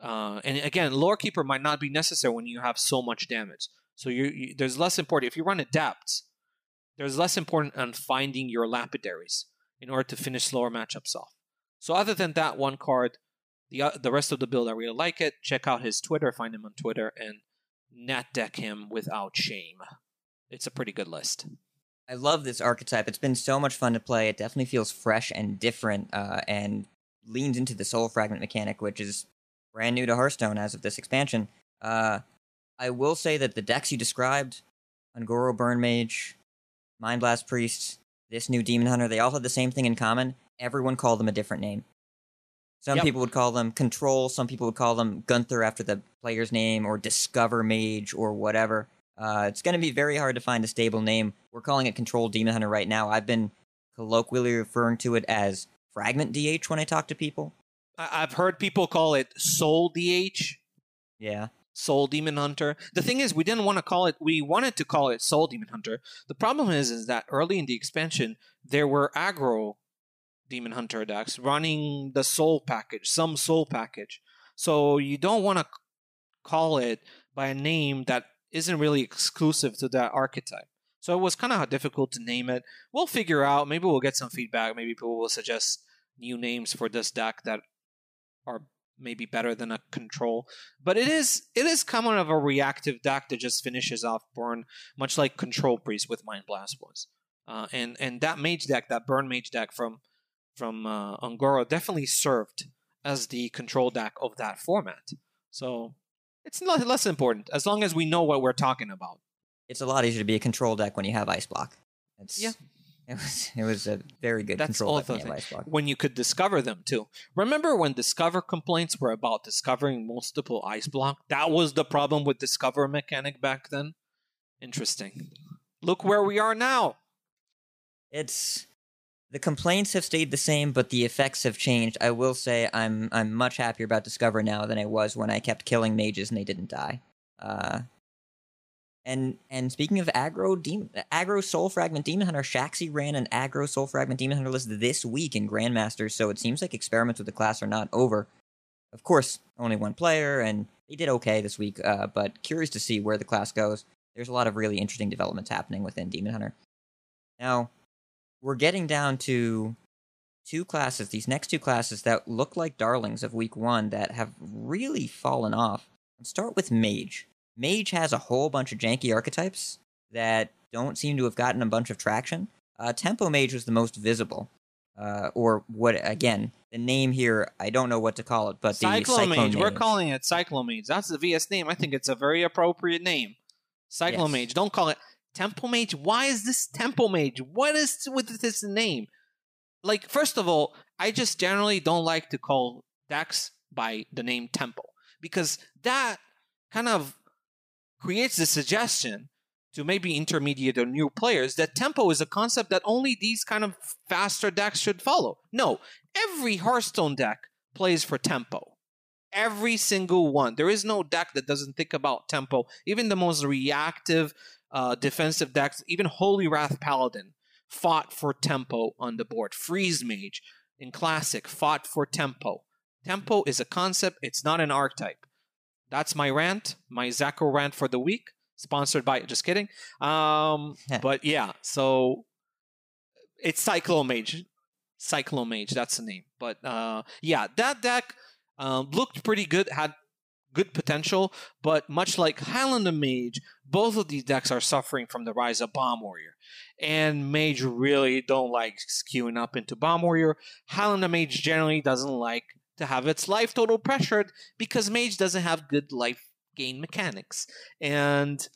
uh, and again, Lorekeeper might not be necessary when you have so much damage. So you, you, there's less important if you run Adept. There's less important on finding your lapidaries in order to finish slower matchups off. So other than that one card, the uh, the rest of the build I really like it. Check out his Twitter, find him on Twitter, and net deck him without shame. It's a pretty good list. I love this archetype. It's been so much fun to play. It definitely feels fresh and different, uh, and leans into the soul fragment mechanic, which is brand new to Hearthstone as of this expansion. Uh, I will say that the decks you described, Un'Goro Burn Mage, Mind Blast Priest, this new Demon Hunter, they all have the same thing in common. Everyone called them a different name. Some yep. people would call them Control. Some people would call them Gunther after the player's name, or Discover Mage, or whatever. Uh, it's going to be very hard to find a stable name. We're calling it Control Demon Hunter right now. I've been colloquially referring to it as Fragment DH when I talk to people. I've heard people call it Soul DH. Yeah. Soul Demon Hunter. The thing is, we didn't want to call it. We wanted to call it Soul Demon Hunter. The problem is, is that early in the expansion, there were aggro Demon Hunter decks running the soul package, some soul package. So you don't want to call it by a name that isn't really exclusive to that archetype. So it was kind of difficult to name it. We'll figure out. Maybe we'll get some feedback. Maybe people will suggest new names for this deck that are maybe better than a control. But it is it is kind of a reactive deck that just finishes off burn, much like Control Priest with Mind Blast was. Uh, and and that mage deck, that burn mage deck from from uh, Un'Goro definitely served as the control deck of that format. So it's not less important as long as we know what we're talking about. It's a lot easier to be a control deck when you have Ice Block. It's, yeah. [LAUGHS] It was it was a very good That's control deck when Ice Block. when you could discover them too. Remember when Discover complaints were about discovering multiple Ice Block? That was the problem with Discover mechanic back then. Interesting. Look where we are now. It's the complaints have stayed the same, but the effects have changed. I will say I'm I'm much happier about Discover now than I was when I kept killing mages and they didn't die. Uh, And and speaking of aggro demon, aggro soul fragment demon hunter, Shaxi ran an aggro soul fragment demon hunter list this week in Grandmasters, so it seems like experiments with the class are not over. Of course, only one player, and he did okay this week. Uh, but curious to see where the class goes. There's a lot of really interesting developments happening within Demon Hunter. Now, we're getting down to two classes, these next two classes that look like darlings of week one that have really fallen off. Let's start with Mage. Mage has a whole bunch of janky archetypes that don't seem to have gotten a bunch of traction. Uh, Tempo Mage was the most visible. Uh, or what, again, the name here, I don't know what to call it, but Cyclomage. the Cyclone We're calling it Cyclomage. That's the VS name. I think it's a very appropriate name. Cyclomage. Yes. Don't call it Tempo Mage. Why is this Tempo Mage? What is with this name? Like, first of all, I just generally don't like to call decks by the name Tempo because that kind of creates the suggestion to maybe intermediate or new players that tempo is a concept that only these kind of faster decks should follow. No, every Hearthstone deck plays for tempo. Every single one. There is no deck that doesn't think about tempo. Even the most reactive uh, defensive decks, even Holy Wrath Paladin, fought for tempo on the board. Freeze Mage in Classic fought for tempo. Tempo is a concept, it's not an archetype. That's my rant, my ZachO rant for the week, sponsored by, just kidding. Um, [LAUGHS] but yeah, so it's Cyclomage. Cyclomage, that's the name. But uh, yeah, that deck um, looked pretty good, had good potential, but much like Highlander Mage, both of these decks are suffering from the rise of Bomb Warrior. And Mage really don't like skewing up into Bomb Warrior. Highlander Mage generally doesn't like to have its life total pressured because Mage doesn't have good life gain mechanics. And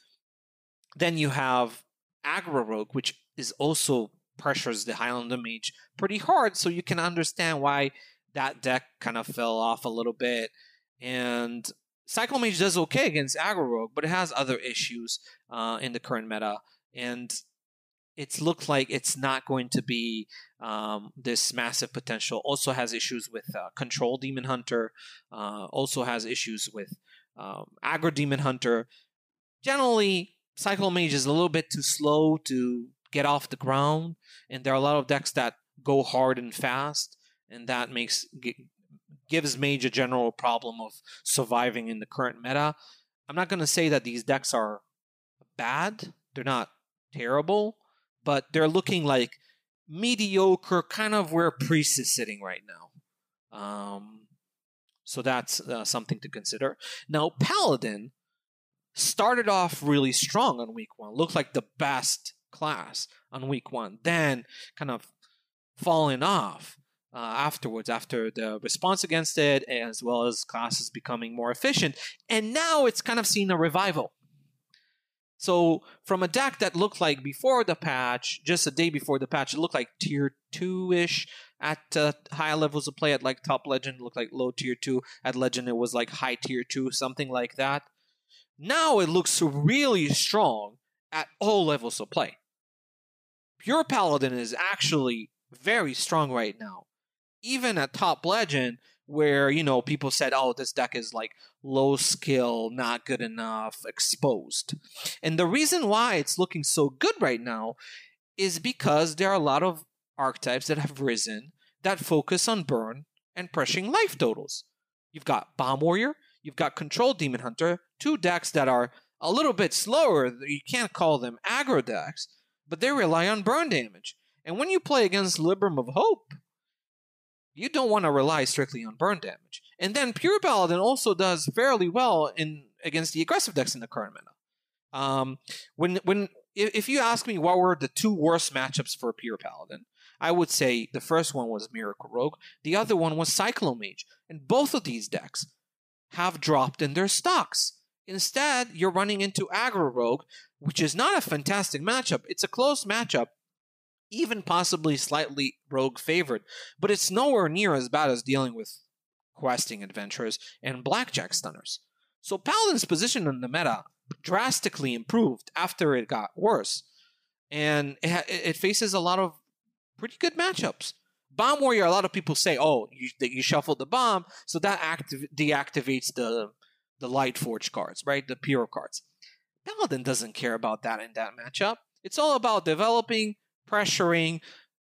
then you have Aggro Rogue, which is also pressures the Highlander Mage pretty hard, so you can understand why that deck kind of fell off a little bit. And Cycle Mage does okay against Aggro Rogue, but it has other issues uh, in the current meta. And it's looked like it's not going to be um, this massive potential. Also has issues with uh, Control Demon Hunter. Uh, also has issues with um, Aggro Demon Hunter. Generally, Cycle Mage is a little bit too slow to get off the ground, and there are a lot of decks that go hard and fast, and that makes gives Mage a general problem of surviving in the current meta. I'm not going to say that these decks are bad; they're not terrible, but they're looking like mediocre, kind of where Priest is sitting right now. Um, so that's uh, something to consider. Now, Paladin started off really strong on week one, looked like the best class on week one, then kind of falling off uh, afterwards after the response against it, as well as classes becoming more efficient. And now it's kind of seen a revival. So from a deck that looked like before the patch, just a day before the patch, it looked like tier two ish at uh, high levels of play. At like top legend, looked like low tier two. At legend, it was like high tier two, something like that. Now it looks really strong at all levels of play. Pure Paladin is actually very strong right now. Even at top legend, where, you know, people said, oh, this deck is like low skill, not good enough, exposed. And the reason why it's looking so good right now is because there are a lot of archetypes that have risen that focus on burn and pressuring life totals. You've got Bomb Warrior, you've got Control Demon Hunter, two decks that are a little bit slower. You can't call them aggro decks, but they rely on burn damage. And when you play against Libram of Hope, you don't want to rely strictly on burn damage. And then Pure Paladin also does fairly well in against the aggressive decks in the current meta. Um, when when if you ask me what were the two worst matchups for Pure Paladin, I would say the first one was Miracle Rogue, the other one was Cyclomage, and both of these decks have dropped in their stocks. Instead, you're running into Aggro Rogue, which is not a fantastic matchup. It's a close matchup, even possibly slightly Rogue favored, but it's nowhere near as bad as dealing with questing adventurers and blackjack stunners. So Paladin's position in the meta drastically improved after it got worse, and it, it faces a lot of pretty good matchups. Bomb Warrior, a lot of people say, "Oh, you, you shuffled the bomb, so that activ- deactivates the the Light Forge cards, right? The Pure cards." Paladin doesn't care about that in that matchup. It's all about developing, pressuring,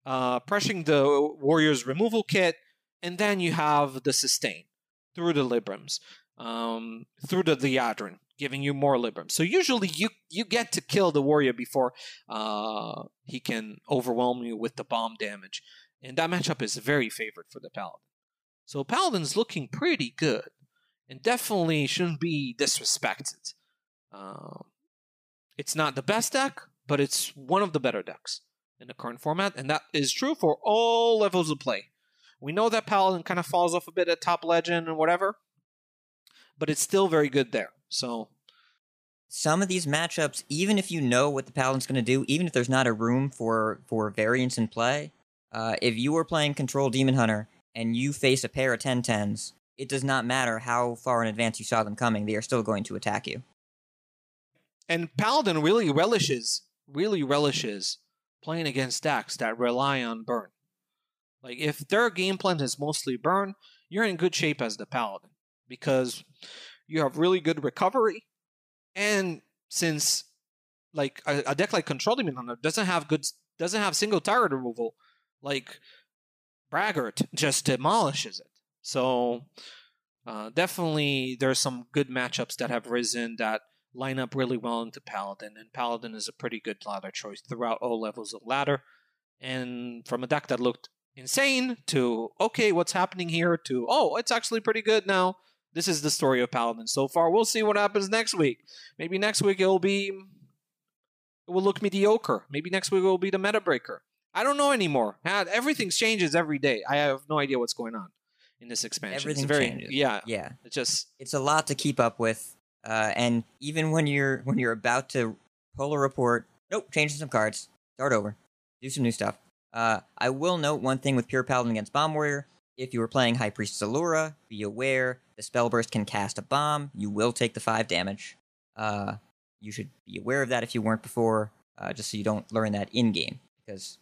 uh, pressuring the warrior's removal kit, and then you have the sustain through the Librams, um, through the Liadrin, giving you more Librams. So usually you you get to kill the warrior before uh, he can overwhelm you with the bomb damage, and that matchup is very favored for the Paladin. So Paladin's looking pretty good, and definitely shouldn't be disrespected. Um, it's not the best deck, but it's one of the better decks in the current format, and that is true for all levels of play. We know that Paladin kind of falls off a bit at top legend and whatever, but it's still very good there. So some of these matchups, even if you know what the Paladin's going to do, even if there's not a room for for variance in play, uh, if you are playing Control Demon Hunter and you face a pair of 10-10s, it does not matter how far in advance you saw them coming; they are still going to attack you. And Paladin really relishes, really relishes playing against decks that rely on burn. Like if their game plan is mostly burn, you're in good shape as the Paladin because you have really good recovery, and since like a, a deck like Control Demon doesn't have good doesn't have single target removal, like Braggart just demolishes it. So uh, definitely there's some good matchups that have risen that line up really well into Paladin, and Paladin is a pretty good ladder choice throughout all levels of ladder. And from a deck that looked insane to okay, what's happening here to oh, it's actually pretty good now. This is the story of Paladin so far. We'll see what happens next week. Maybe next week it'll be it will look mediocre. Maybe next week it will be the meta breaker. I don't know anymore. Everything changes every day. I have no idea what's going on in this expansion. Everything it's very, changes. Yeah, Yeah, It's just it's a lot to keep up with, uh, and even when you're when you're about to pull a report, nope, changing some cards, start over, do some new stuff. Uh, I will note one thing with Pure Paladin against Bomb Warrior. If you are playing High Priestess Allura, be aware the spell burst can cast a bomb. You will take the five damage. Uh, you should be aware of that if you weren't before, uh, just so you don't learn that in game. Because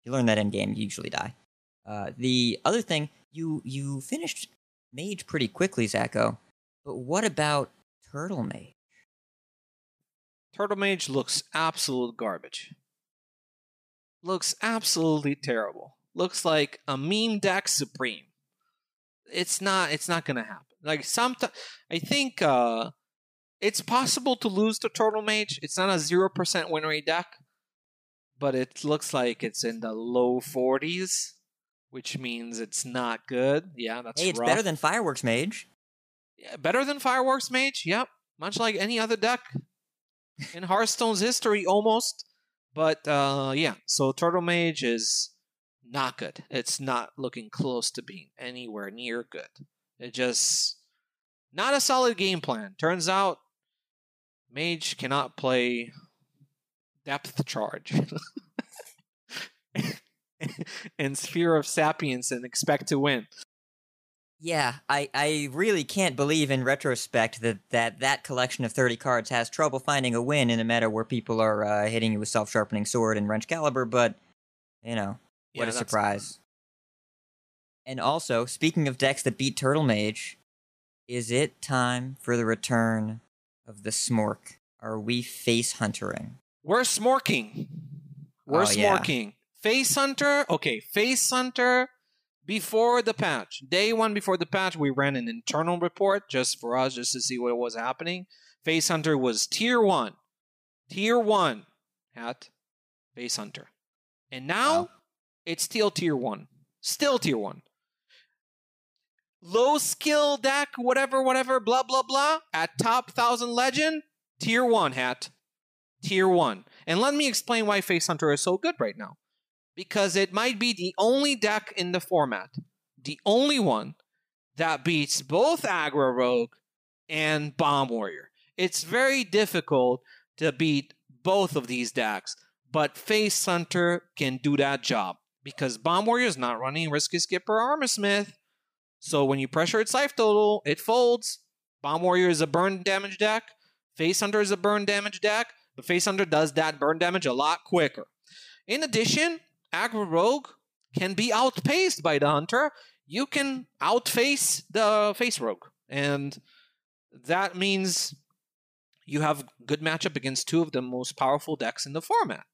if you learn that in game, you usually die. Uh, the other thing, you you finished Mage pretty quickly, ZachO. But what about Turtle Mage? Turtle Mage looks absolute garbage. Looks absolutely terrible. Looks like a meme deck supreme. It's not. It's not gonna happen. Like some, I think uh, it's possible to lose to Turtle Mage. It's not a zero percent win rate deck, but it looks like it's in the low forties, which means it's not good. Yeah, that's hey, it's rough. better than Fireworks Mage. Yeah, better than Fireworks Mage. Yep, much like any other deck in Hearthstone's history, almost. But uh, yeah, so Turtle Mage is not good. It's not looking close to being anywhere near good. It just not a solid game plan. Turns out, Mage cannot play Depth Charge [LAUGHS] and Sphere of Sapience and expect to win. Yeah, I, I really can't believe in retrospect that, that that collection of 30 cards has trouble finding a win in a meta where people are uh, hitting you with Self Sharpening Sword and Wrenchcalibur, but, you know, what Yeah, a surprise. And also, speaking of decks that beat Turtle Mage, is it time for the return of the SMOrc? Are we face huntering? We're smorking. We're Oh, yeah. smorking. Face Hunter. Okay, Face Hunter. Before the patch, day one before the patch, we ran an internal report just for us, just to see what was happening. Face Hunter was tier one, tier one at Face Hunter, and now Wow. it's still tier one, still tier one. Low skill deck, whatever, whatever, blah blah blah. At top thousand legend, tier one hat tier one. And let me explain why Face Hunter is so good right now. Because it might be the only deck in the format, the only one that beats both Aggro Rogue and Bomb Warrior. It's very difficult to beat both of these decks, but Face Hunter can do that job because Bomb Warrior is not running Risky Skipper Armorsmith. So when you pressure its life total, it folds. Bomb Warrior is a burn damage deck. Face Hunter is a burn damage deck. But Face Hunter does that burn damage a lot quicker. In addition, Aggro Rogue can be outpaced by the Hunter. You can outface the Face Rogue. And that means you have good matchup against two of the most powerful decks in the format.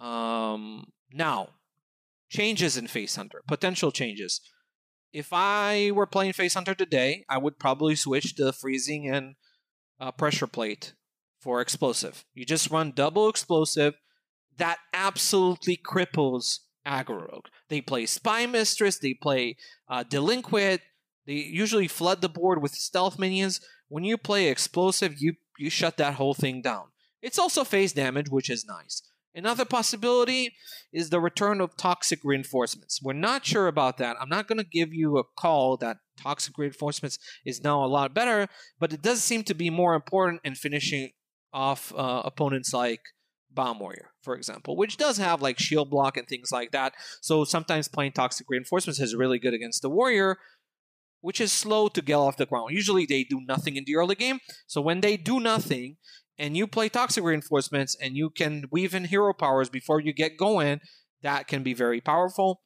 Um, now, changes in Face Hunter, potential changes. If I were playing Face Hunter today, I would probably switch to freezing and uh, pressure plate for explosive. You just run double explosive. That absolutely cripples aggro rogue. They play Spy Mistress, they play uh, Delinquent, they usually flood the board with stealth minions. When you play explosive, you, you shut that whole thing down. It's also phase damage, which is nice. Another possibility is the return of toxic reinforcements. We're not sure about that. I'm not going to give you a call that toxic reinforcements is now a lot better, but it does seem to be more important in finishing off uh, opponents like Bomb Warrior, for example, which does have like shield block and things like that. So sometimes playing Toxic Reinforcements is really good against the Warrior, which is slow to get off the ground. Usually they do nothing in the early game. So when they do nothing and you play Toxic Reinforcements and you can weave in hero powers before you get going, that can be very powerful,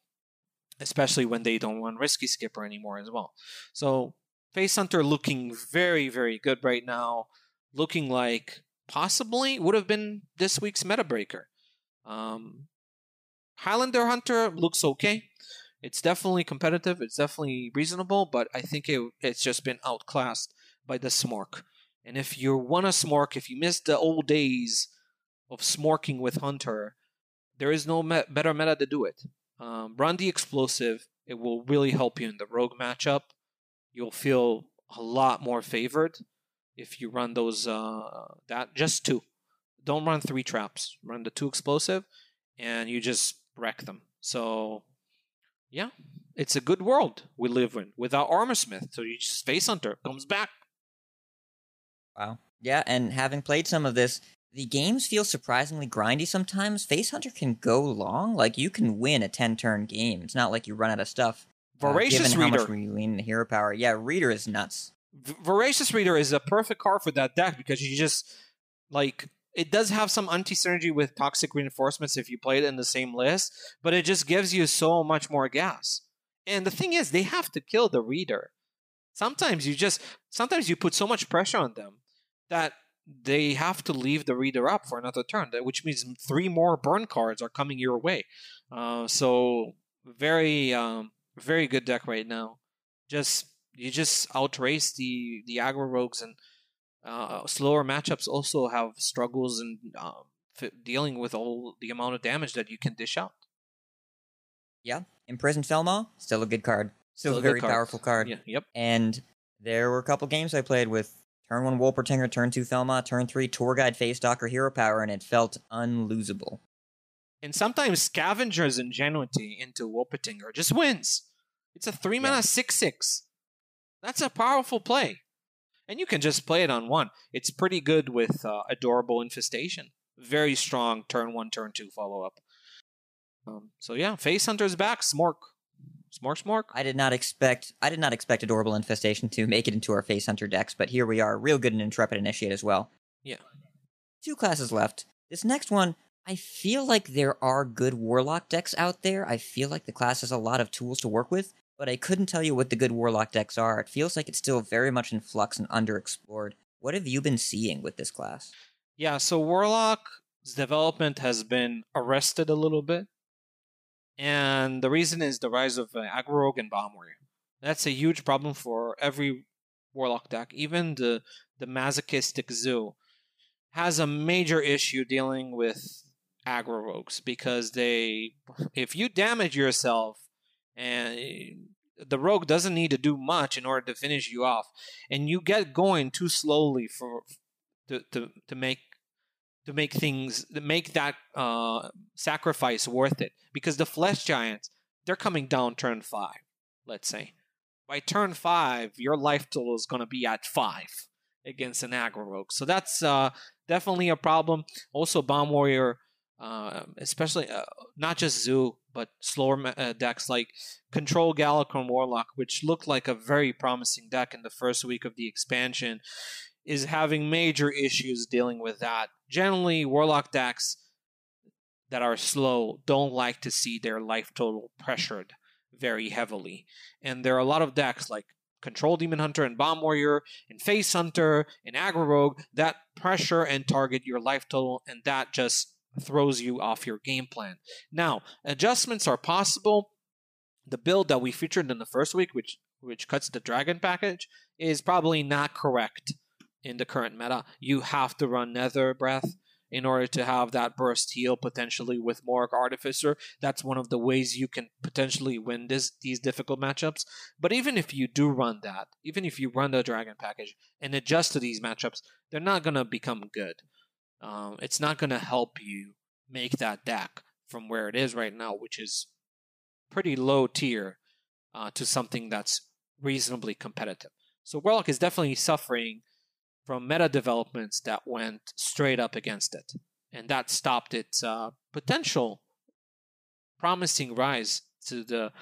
especially when they don't want Risky Skipper anymore as well. So Face Hunter looking very, very good right now. Looking like possibly would have been this week's meta breaker. Um, Highlander Hunter looks okay. It's definitely competitive. It's definitely reasonable, but I think it, it's just been outclassed by the SMOrc. And if you want a SMOrc, if you miss the old days of Smorking with Hunter, there is no me- better meta to do it. Um, run the explosive. It will really help you in the rogue matchup. You'll feel a lot more favored if you run those uh, that just two. Don't run three traps. Run the two explosive, and you just wreck them. So, yeah, it's a good world we live in without Armorsmith. So you just face hunter comes back. Wow. Yeah, and having played some of this, the games feel surprisingly grindy sometimes. Face Hunter can go long. Like you can win a ten turn game. It's not like you run out of stuff. uh, Voracious given how reader. much we lean into hero power. Yeah, reader is nuts. Voracious Reader is a perfect card for that deck because you just like it does have some anti synergy with toxic reinforcements if you play it in the same list, but it just gives you so much more gas. And the thing is, they have to kill the reader. Sometimes you just sometimes you put so much pressure on them that they have to leave the reader up for another turn, which means three more burn cards are coming your way. Uh, so very um, very good deck right now. Just you just outrace the the aggro rogues and uh, slower matchups also have struggles in um, f- dealing with all the amount of damage that you can dish out. Yeah, Imprisoned Felmaw, still a good card. Still, Still a a very card. powerful card. Yeah, yep. And there were a couple games I played with turn one Wolpertinger, turn two Felmaw, turn three Tour Guide Face Docker Hero Power, and it felt unlosable. And sometimes Scavenger's Ingenuity into Wolpertinger just wins. It's a three mana Yeah. six six. That's a powerful play, and you can just play it on one. It's pretty good with uh, Adorable Infestation. Very strong turn one, turn two follow up. Um, so yeah, Face Hunter's back. SMOrc, SMOrc, SMOrc. I did not expect I did not expect Adorable Infestation to make it into our Face Hunter decks, but here we are, real good in Intrepid Initiate as well. Yeah. Two classes left. This next one, I feel like there are good Warlock decks out there. I feel like the class has a lot of tools to work with, but I couldn't tell you what the good Warlock decks are. It feels like it's still very much in flux and underexplored. What have you been seeing with this class? Yeah, so Warlock's development has been arrested a little bit. And the reason is the rise of uh, Aggro Rogue and Bomb Warrior. That's a huge problem for every Warlock deck. Even the, the masochistic Zoo has a major issue dealing with Aggro Rogues because they, if you damage yourself and the rogue doesn't need to do much in order to finish you off, and you get going too slowly for to, to, to make to make things to make that uh, sacrifice worth it. Because the flesh giants they're coming down turn five let's say. By turn five your life total is going to be at five against an aggro rogue. So that's uh, definitely a problem. Also bomb warrior uh, especially uh, not just zoo but slower uh, decks like control Galakrond warlock which looked like a very promising deck in the first week of the expansion is having major issues dealing with that. Generally, Warlock decks that are slow don't like to see their life total pressured very heavily. And there are a lot of decks like Control Demon Hunter and Bomb Warrior, and Face Hunter, and Aggro Rogue, that pressure and target your life total, and that just throws you off your game plan. Now, adjustments are possible. The build that we featured in the first week, which which cuts the dragon package, is probably not correct in the current meta. You have to run Nether Breath in order to have that burst heal potentially with Mo'arg Artificer. That's one of the ways you can potentially win this these difficult matchups. But even if you do run that, even if you run the dragon package and adjust to these matchups, they're not gonna become good. Um, it's not gonna help you make that deck from where it is right now, which is pretty low tier, uh, to something that's reasonably competitive. So Warlock is definitely suffering from meta developments that went straight up against it, and that stopped its uh, potential promising rise to the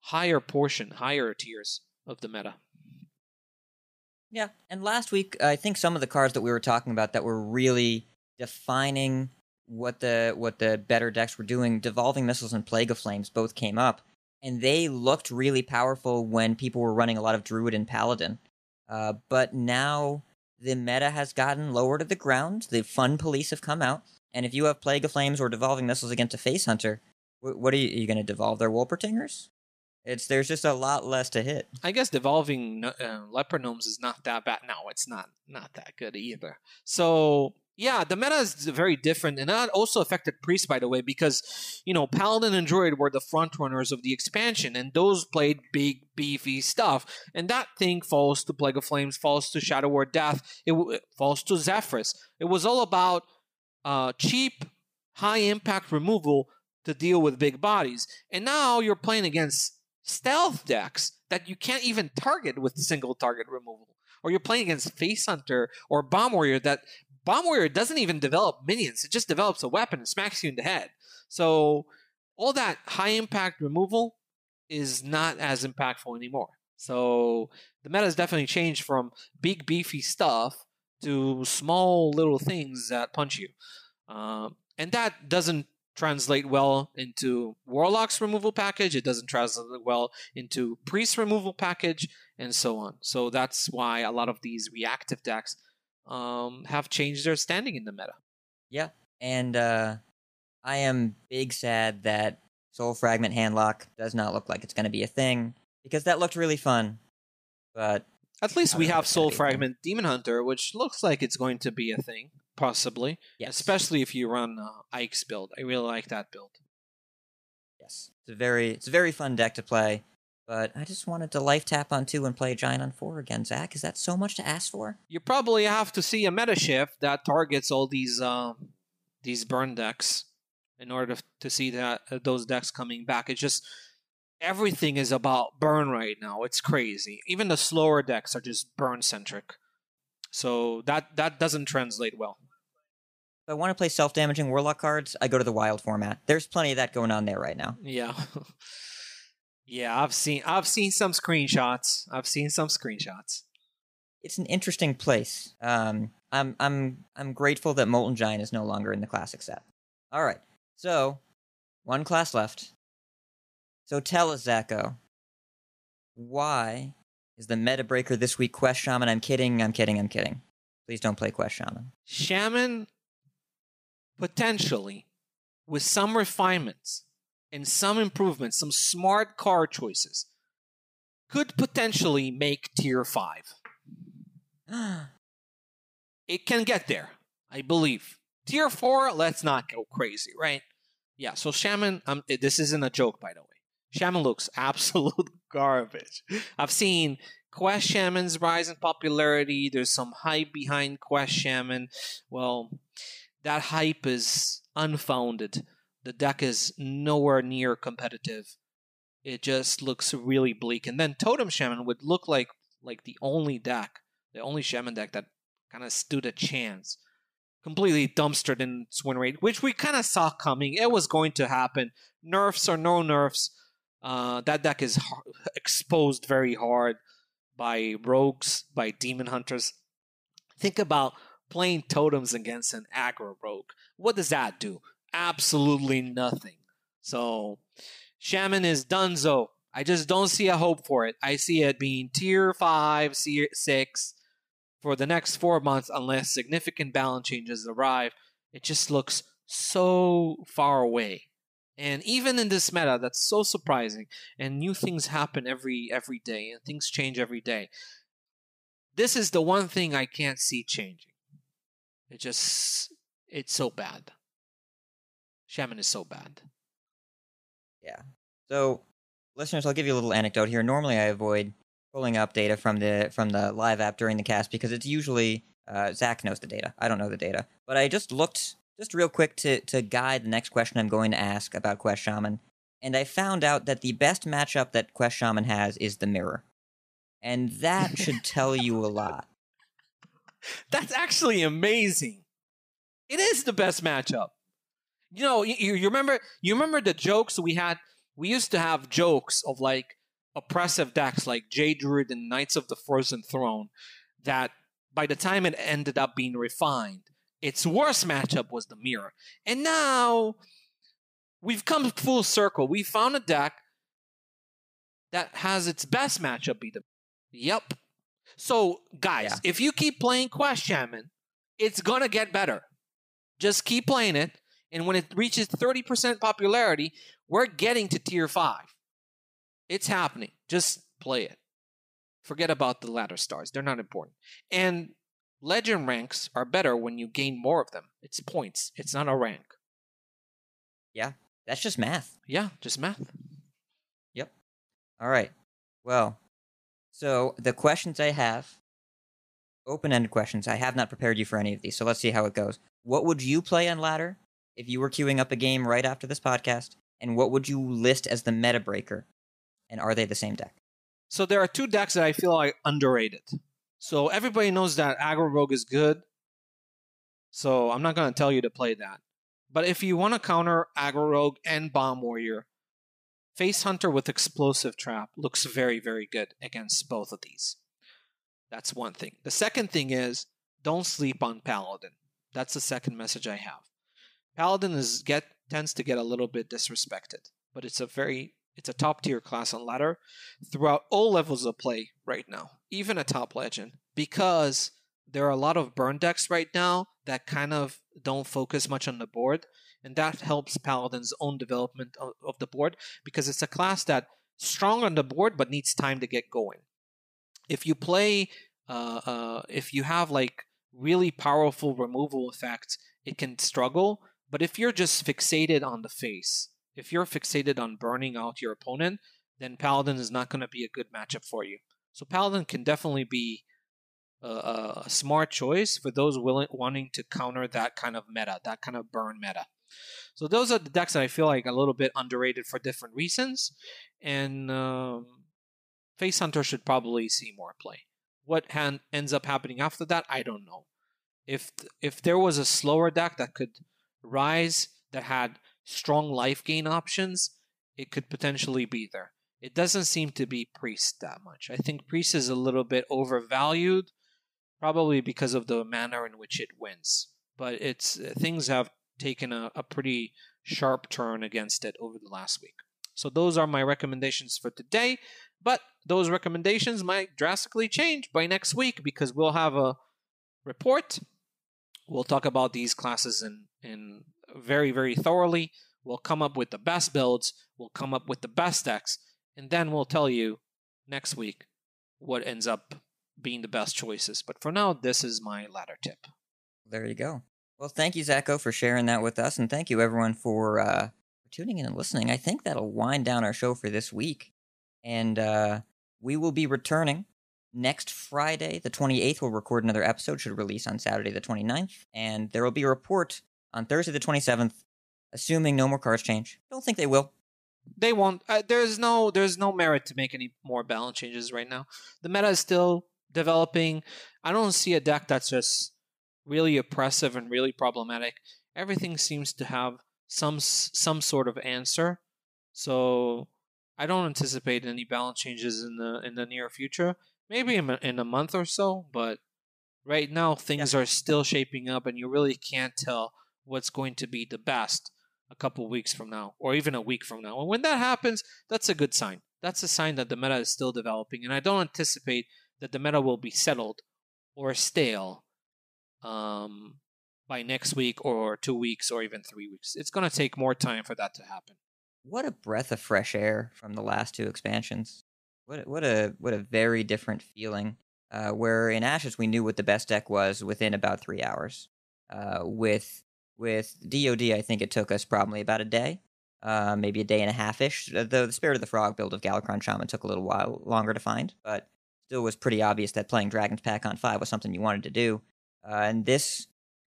higher portion, higher tiers of the meta. Yeah, and last week I think some of the cards that we were talking about that were really defining what the what the better decks were doing, devolving missiles and plague of flames both came up, and they looked really powerful when people were running a lot of druid and paladin. Uh, but now the meta has gotten lower to the ground. The fun police have come out, and if you have plague of flames or devolving missiles against a face hunter, wh- what are you, you going to devolve their Wolpertingers? It's there's just a lot less to hit. I guess devolving uh, leper gnomes is not that bad. No, it's not not that good either. So yeah, the meta is very different, and that also affected priest, by the way, because you know paladin and druid were the front runners of the expansion, and those played big, beefy stuff, and that thing falls to plague of flames, falls to shadow word death, it, it falls to Zephrys. It was all about uh, cheap, high impact removal to deal with big bodies, and now you're playing against stealth decks that you can't even target with single target removal. Or you're playing against Face Hunter or Bomb Warrior that Bomb Warrior doesn't even develop minions, it just develops a weapon and smacks you in the head. So all that high impact removal is not as impactful anymore. So the meta has definitely changed from big beefy stuff to small little things that punch you. Um, and that doesn't translate well into Warlock's removal package. It doesn't translate well into Priest removal package, and so on. So that's why a lot of these reactive decks um, have changed their standing in the meta. Yeah, and uh, I am big sad that Soul Fragment Handlock does not look like it's going to be a thing because that looked really fun. But At least we have Soul gonna be a thing. Fragment Demon Hunter, which looks like it's going to be a thing, possibly. yes, Especially if you run uh, Ike's build. I really like that build. yes, it's a very it's a very fun deck to play. But I just wanted to life tap on two and play Giant on four again, Zach. Is that so much to ask for? You probably have to see a meta shift that targets all these um, these burn decks in order to see that uh, those decks coming back. It's just everything is about burn right now. It's crazy. Even the slower decks are just burn centric. So that that doesn't translate well. If I want to play self damaging Warlock cards, I go to the Wild format. There's plenty of that going on there right now. Yeah. [LAUGHS] yeah, I've seen I've seen some screenshots. I've seen some screenshots. It's an interesting place. Um, I'm I'm I'm grateful that Molten Giant is no longer in the classic set. All right, so one class left. So tell us, ZachO, why is the meta breaker this week Quest Shaman? I'm kidding. I'm kidding. I'm kidding. Please don't play Quest Shaman. Shaman potentially with some refinements and some improvements, some smart card choices, could potentially make tier 5. [GASPS] It can get there, I believe. Tier 4, let's not go crazy, right? Yeah, so Shaman, um, this isn't a joke, by the way. Shaman looks [LAUGHS] absolute garbage. I've seen Quest Shaman's rise in popularity. There's some hype behind Quest Shaman. Well, that hype is unfounded. The deck is nowhere near competitive. It just looks really bleak. And then Totem Shaman would look like like the only deck, the only Shaman deck that kind of stood a chance. Completely dumpstered in its win rate, which we kind of saw coming. It was going to happen. Nerfs or no nerfs, uh, that deck is har- exposed very hard by rogues, by demon hunters. Think about playing totems against an aggro rogue. What does that do? Absolutely nothing. So, Shaman is dunzo. I just don't see a hope for it. I see it being tier five, six for the next four months unless significant balance changes arrive. It just looks so far away. And even in this meta, that's so surprising. And new things happen every every day, and things change every day. This is the one thing I can't see changing. It just it's so bad. Shaman is so bad. Yeah. So, listeners, I'll give you a little anecdote here. Normally, I avoid pulling up data from the from the live app during the cast because it's usually uh, Zach knows the data. I don't know the data, but I just looked just real quick to to guide the next question I'm going to ask about Quest Shaman, and I found out that the best matchup that Quest Shaman has is the Mirror, and that should [LAUGHS] tell you a lot. That's actually amazing. It is the best matchup. You know, you, you remember you remember the jokes we had. We used to have jokes of like oppressive decks like Jade Druid and Knights of the Frozen Throne that by the time it ended up being refined, its worst matchup was the Mirror. And now we've come full circle. We found a deck that has its best matchup be the Yep. So, guys, Yeah. if you keep playing Quest Shaman, it's gonna get better. Just keep playing it, and when it reaches 30% popularity, we're getting to tier 5. It's happening. Just play it. Forget about the ladder stars. They're not important. And legend ranks are better when you gain more of them. It's points. It's not a rank. Yeah, that's just math. Yeah, just math. Yep. All right. Well, so the questions I have, open ended questions. I have not prepared you for any of these, so let's see how it goes. What would you play on ladder if you were queuing up a game right after this podcast? And what would you list as the meta breaker? And are they the same deck? So there are two decks that I feel like underrated. So everybody knows that Aggro Rogue is good. So I'm not going to tell you to play that. But if you want to counter Aggro Rogue and Bomb Warrior, Face Hunter with Explosive Trap looks very, very good against both of these. That's one thing. The second thing is don't sleep on Paladin. That's the second message I have. Paladin is get tends to get a little bit disrespected, but it's a very it's a top tier class on ladder throughout all levels of play right now, even a top legend, because there are a lot of burn decks right now that kind of don't focus much on the board, and that helps Paladin's own development of, of the board because it's a class that strong on the board but needs time to get going. If you play, uh, uh, if you have like really powerful removal effects, it can struggle. But if you're just fixated on the face, if you're fixated on burning out your opponent, then Paladin is not going to be a good matchup for you. So Paladin can definitely be a, a, smart choice for those willing wanting to counter that kind of meta, that kind of burn meta. So those are the decks that I feel like a little bit underrated for different reasons, and um, Face Hunter should probably see more play. What hand ends up happening after that, I don't know. If if there was a slower deck that could rise that had strong life gain options, it could potentially be there. It doesn't seem to be Priest that much. I think Priest is a little bit overvalued, probably because of the manner in which it wins. But it's things have taken a, a pretty sharp turn against it over the last week. So those are my recommendations for today. But those recommendations might drastically change by next week because we'll have a report. We'll talk about these classes in, in very, very thoroughly. We'll come up with the best builds. We'll come up with the best decks. And then we'll tell you next week what ends up being the best choices. But for now, this is my ladder tip. There you go. Well, thank you, ZachO, for sharing that with us, and thank you, everyone, for uh, tuning in and listening. I think that'll wind down our show for this week, and uh, we will be returning next Friday, the 28th. We'll record another episode, should release on Saturday, the 29th, and there will be a report on Thursday, the 27th, assuming no more cards change. Don't think they will. They won't. Uh, there's no. There's no merit to make any more balance changes right now. The meta is still developing. I don't see a deck that's just really oppressive and really problematic. Everything seems to have some some sort of answer. So I don't anticipate any balance changes in the in the near future. Maybe in a, in a month or so, but right now things are still shaping up, and you really can't tell what's going to be the best a couple weeks from now, or even a week from now. And when that happens, that's a good sign. that's a sign that the meta is still developing, and I don't anticipate that the meta will be settled or stale um, by next week or two weeks or even three weeks. It's going to take more time for that to happen. What a breath of fresh air from the last two expansions. What what a what a very different feeling. Uh, where in Ashes we knew what the best deck was within about three hours. Uh, with with DoD, I think it took us probably about a day, uh, maybe a day and a half ish. The, the Spirit of the Frog build of Galakrond Shaman took a little while longer to find, but still was pretty obvious that playing Dragon's Pack on five was something you wanted to do. Uh, and this,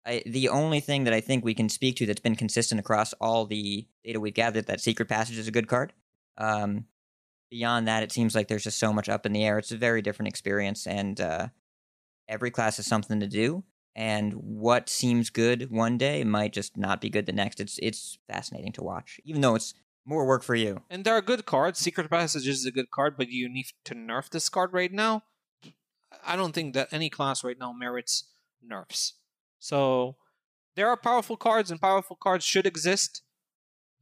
I, the only thing that I think we can speak to that's been consistent across all the data we've gathered that Secret Passage is a good card. Um, beyond that, it seems like there's just so much up in the air. It's a very different experience, and uh, every class has something to do. And what seems good one day might just not be good the next. It's it's fascinating to watch, even though it's more work for you. And there are good cards. Secret Passage is a good card, but you need to nerf this card right now. I don't think that any class right now merits nerfs. So there are powerful cards, and powerful cards should exist.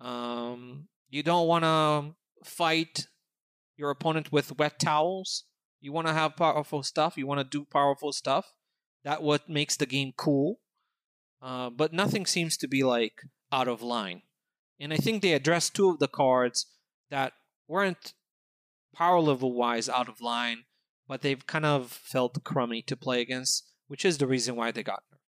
Um, you don't want to fight your opponent with wet towels. You want to have powerful stuff. You want to do powerful stuff. That what makes the game cool. Uh, but nothing seems to be like out of line. And I think they addressed two of the cards that weren't power level wise out of line, but they've kind of felt crummy to play against, which is the reason why they got nerfed.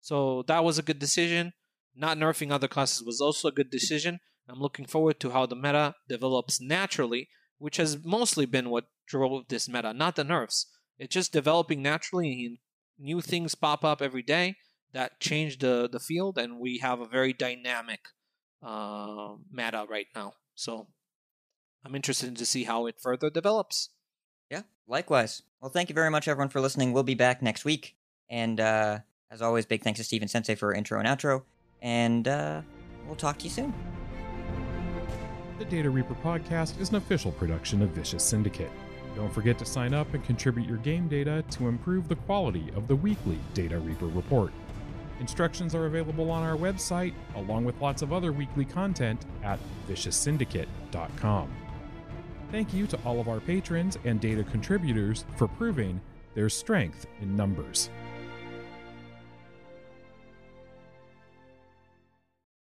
So that was a good decision. Not nerfing other classes was also a good decision. I'm looking forward to how the meta develops naturally, which has mostly been what drove this meta, not the nerfs. It's just developing naturally, and new things pop up every day that change the, the field, and we have a very dynamic uh, meta right now. So I'm interested to see how it further develops. Yeah, likewise. Well, thank you very much, everyone, for listening. We'll be back next week. And uh, as always, big thanks to Steven Sensei for intro and outro. And uh, we'll talk to you soon. The Data Reaper podcast is an official production of Vicious Syndicate. Don't forget to sign up and contribute your game data to improve the quality of the weekly Data Reaper report. Instructions are available on our website, along with lots of other weekly content at vicioussyndicate.com. Thank you to all of our patrons and data contributors for proving there's strength in numbers.